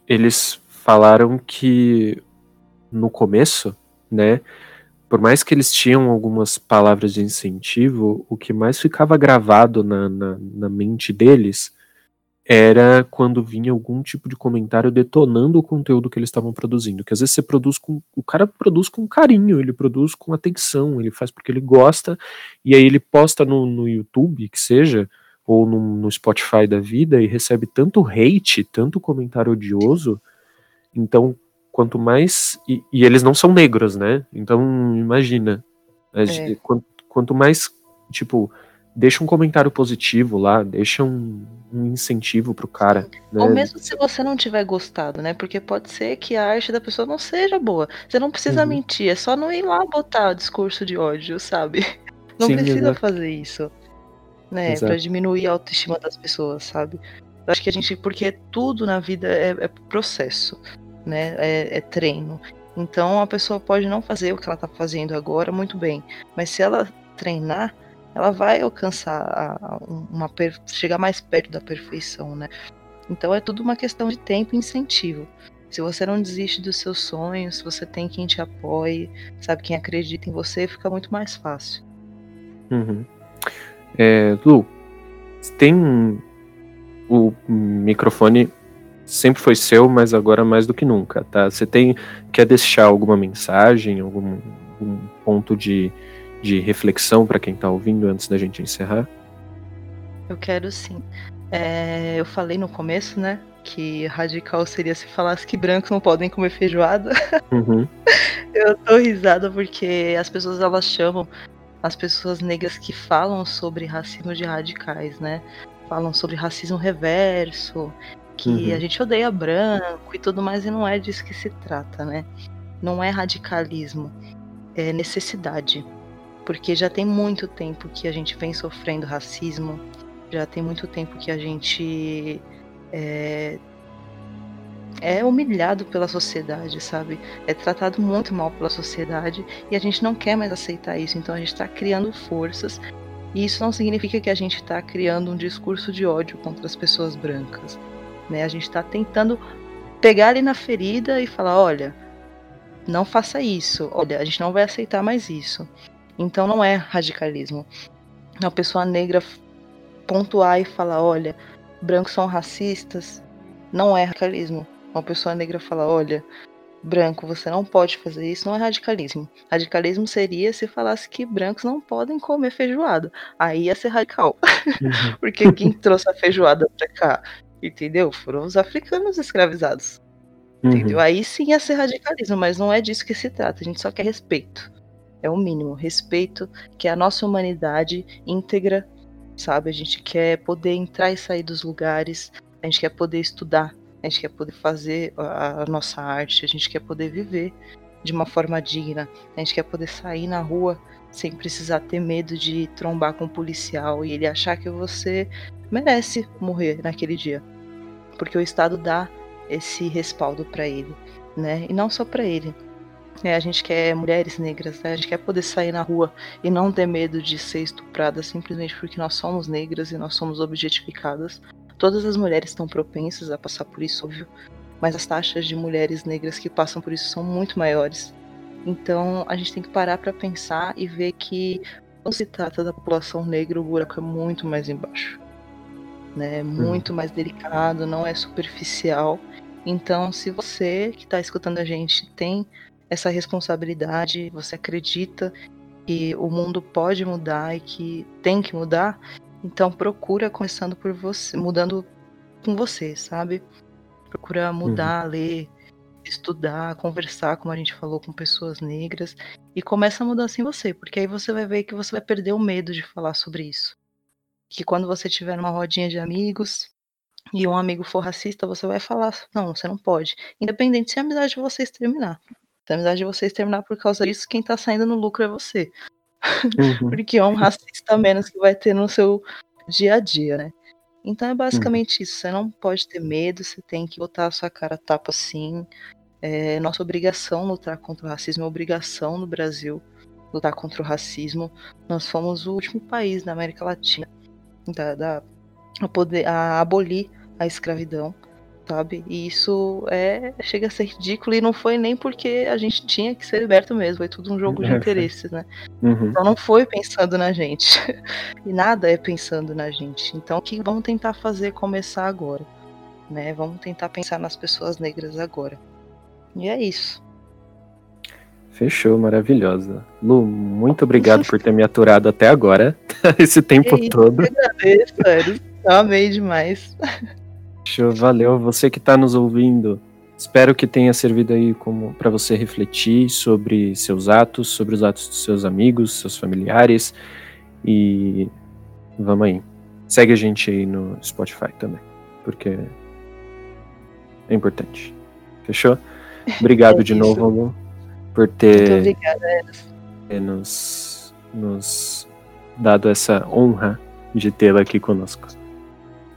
[SPEAKER 1] eles falaram que no começo, né, por mais que eles tinham algumas palavras de incentivo, o que mais ficava gravado na, na, na, mente deles era quando vinha algum tipo de comentário detonando o conteúdo que eles estavam produzindo. Que às vezes você produz com. O cara produz com carinho, ele produz com atenção, ele faz porque ele gosta, e aí ele posta no, no YouTube, que seja, ou no, no Spotify da vida, e recebe tanto hate, tanto comentário odioso. Então, quanto mais. E, e, eles não são negros, né? Então, imagina. É. Quanto, quanto, mais, tipo, deixa um comentário positivo lá, deixa um, um incentivo pro cara. Né?
[SPEAKER 2] Ou mesmo se você não tiver gostado, né? Porque pode ser que a arte da pessoa não seja boa. Você não precisa uhum. mentir, é só não ir lá botar discurso de ódio, sabe? Não Sim, precisa exato. fazer isso. Né? Pra diminuir a autoestima das pessoas, sabe? Eu acho que a gente. Porque tudo na vida é, é processo né? É, é treino. Então a pessoa pode não fazer o que ela está fazendo agora muito bem, mas se ela treinar, ela vai alcançar a, uma chegar mais perto da perfeição, né? Então é tudo uma questão de tempo e incentivo. Se você não desiste dos seus sonhos, se você tem quem te apoie, sabe quem acredita em você, fica muito mais fácil.
[SPEAKER 1] Uhum. É, Lu, tem o microfone sempre foi seu, mas agora mais do que nunca, tá? Você tem quer deixar alguma mensagem, algum, algum ponto de, de reflexão para quem está ouvindo antes da gente encerrar?
[SPEAKER 2] Eu quero sim. É, eu falei no começo, né, que radical seria se falasse que brancos não podem comer feijoada. Uhum. eu tô risada porque as pessoas elas chamam as pessoas negras que falam sobre racismo de radicais, né? Falam sobre racismo reverso que uhum. a gente odeia branco e tudo mais, e não é disso que se trata, né? Não é radicalismo, é necessidade. Porque já tem muito tempo que a gente vem sofrendo racismo, já tem muito tempo que a gente é, é humilhado pela sociedade, sabe? É tratado muito mal pela sociedade e a gente não quer mais aceitar isso. Então a gente está criando forças e isso não significa que a gente está criando um discurso de ódio contra as pessoas brancas. Né? A gente está tentando pegar ali na ferida e falar, olha, não faça isso, olha, a gente não vai aceitar mais isso. Então não é radicalismo. Uma pessoa negra pontuar e falar, olha, brancos são racistas, não é radicalismo. Uma pessoa negra falar, olha, branco, você não pode fazer isso, não é radicalismo. Radicalismo seria se falasse que brancos não podem comer feijoada. Aí ia ser radical. Uhum. Porque quem trouxe a feijoada pra cá, entendeu? Foram os africanos escravizados. Uhum. Entendeu? Aí sim ia ser radicalismo, mas não é disso que se trata. A gente só quer respeito. É o mínimo. Respeito, que a nossa humanidade íntegra, sabe? A gente quer poder entrar e sair dos lugares, a gente quer poder estudar, a gente quer poder fazer a, nossa arte, a gente quer poder viver de uma forma digna, a gente quer poder sair na rua sem precisar ter medo de trombar com um policial e ele achar que você merece morrer naquele dia. Porque o Estado dá esse respaldo para ele, né? E não só para ele. É, a gente quer mulheres negras, né? a gente quer poder sair na rua e não ter medo de ser estuprada simplesmente porque nós somos negras e nós somos objetificadas Todas as mulheres estão propensas a passar por isso, óbvio, mas as taxas de mulheres negras que passam por isso são muito maiores. Então a gente tem que parar para pensar e ver que quando se trata da população negra, o buraco é muito mais embaixo. Né? É muito hum. mais delicado, não é superficial. Então, se você que está escutando a gente tem essa responsabilidade, você acredita que o mundo pode mudar e que tem que mudar, então procura começando por você, mudando com você, sabe? Procura mudar, uhum. ler, estudar, conversar, como a gente falou, com pessoas negras e começa a mudar assim você, porque aí você vai ver que você vai perder o medo de falar sobre isso. Que quando você tiver numa rodinha de amigos e um amigo for racista, você vai falar, não, você não pode. Independente se a amizade de vocês terminar. Se a amizade de vocês terminar por causa disso, quem tá saindo no lucro é você. Uhum. Porque é um racista menos que vai ter no seu dia a dia, né? Então é basicamente uhum. isso. Você não pode ter medo, você tem que botar a sua cara a tapa sim. É nossa obrigação lutar contra o racismo, é obrigação no Brasil lutar contra o racismo. Nós fomos o último país na América Latina da, da a poder a abolir a escravidão sabe? E isso é chega a ser ridículo e não foi nem porque a gente tinha que ser liberto mesmo, foi tudo um jogo de interesses, né? Uhum. Então não foi pensando na gente. e nada é pensando na gente. Então o que vamos tentar fazer começar agora, né? Vamos tentar pensar nas pessoas negras agora. E é isso.
[SPEAKER 1] Fechou, maravilhosa. Lu, muito obrigado por ter me aturado até agora, esse tempo é isso, todo. Eu
[SPEAKER 2] agradeço, sério. Eu amei demais.
[SPEAKER 1] Show, valeu. Você que está nos ouvindo, espero que tenha servido aí como para você refletir sobre seus atos, sobre os atos dos seus amigos, seus familiares. E vamos aí. Segue a gente aí no Spotify também, porque é importante. Fechou? Obrigado é de novo, Lu, por ter, ter nos, nos dado essa honra de tê-la aqui conosco.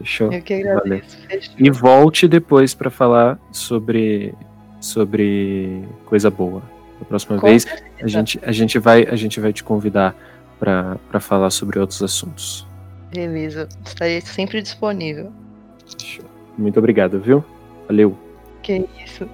[SPEAKER 1] Fechou?
[SPEAKER 2] Eu que agradeço.
[SPEAKER 1] E volte depois para falar sobre, sobre coisa boa. A próxima Com vez a gente, a, gente vai, a gente vai te convidar para falar sobre outros assuntos.
[SPEAKER 2] Beleza, estarei sempre disponível.
[SPEAKER 1] Muito obrigado, viu? Valeu.
[SPEAKER 2] Que isso.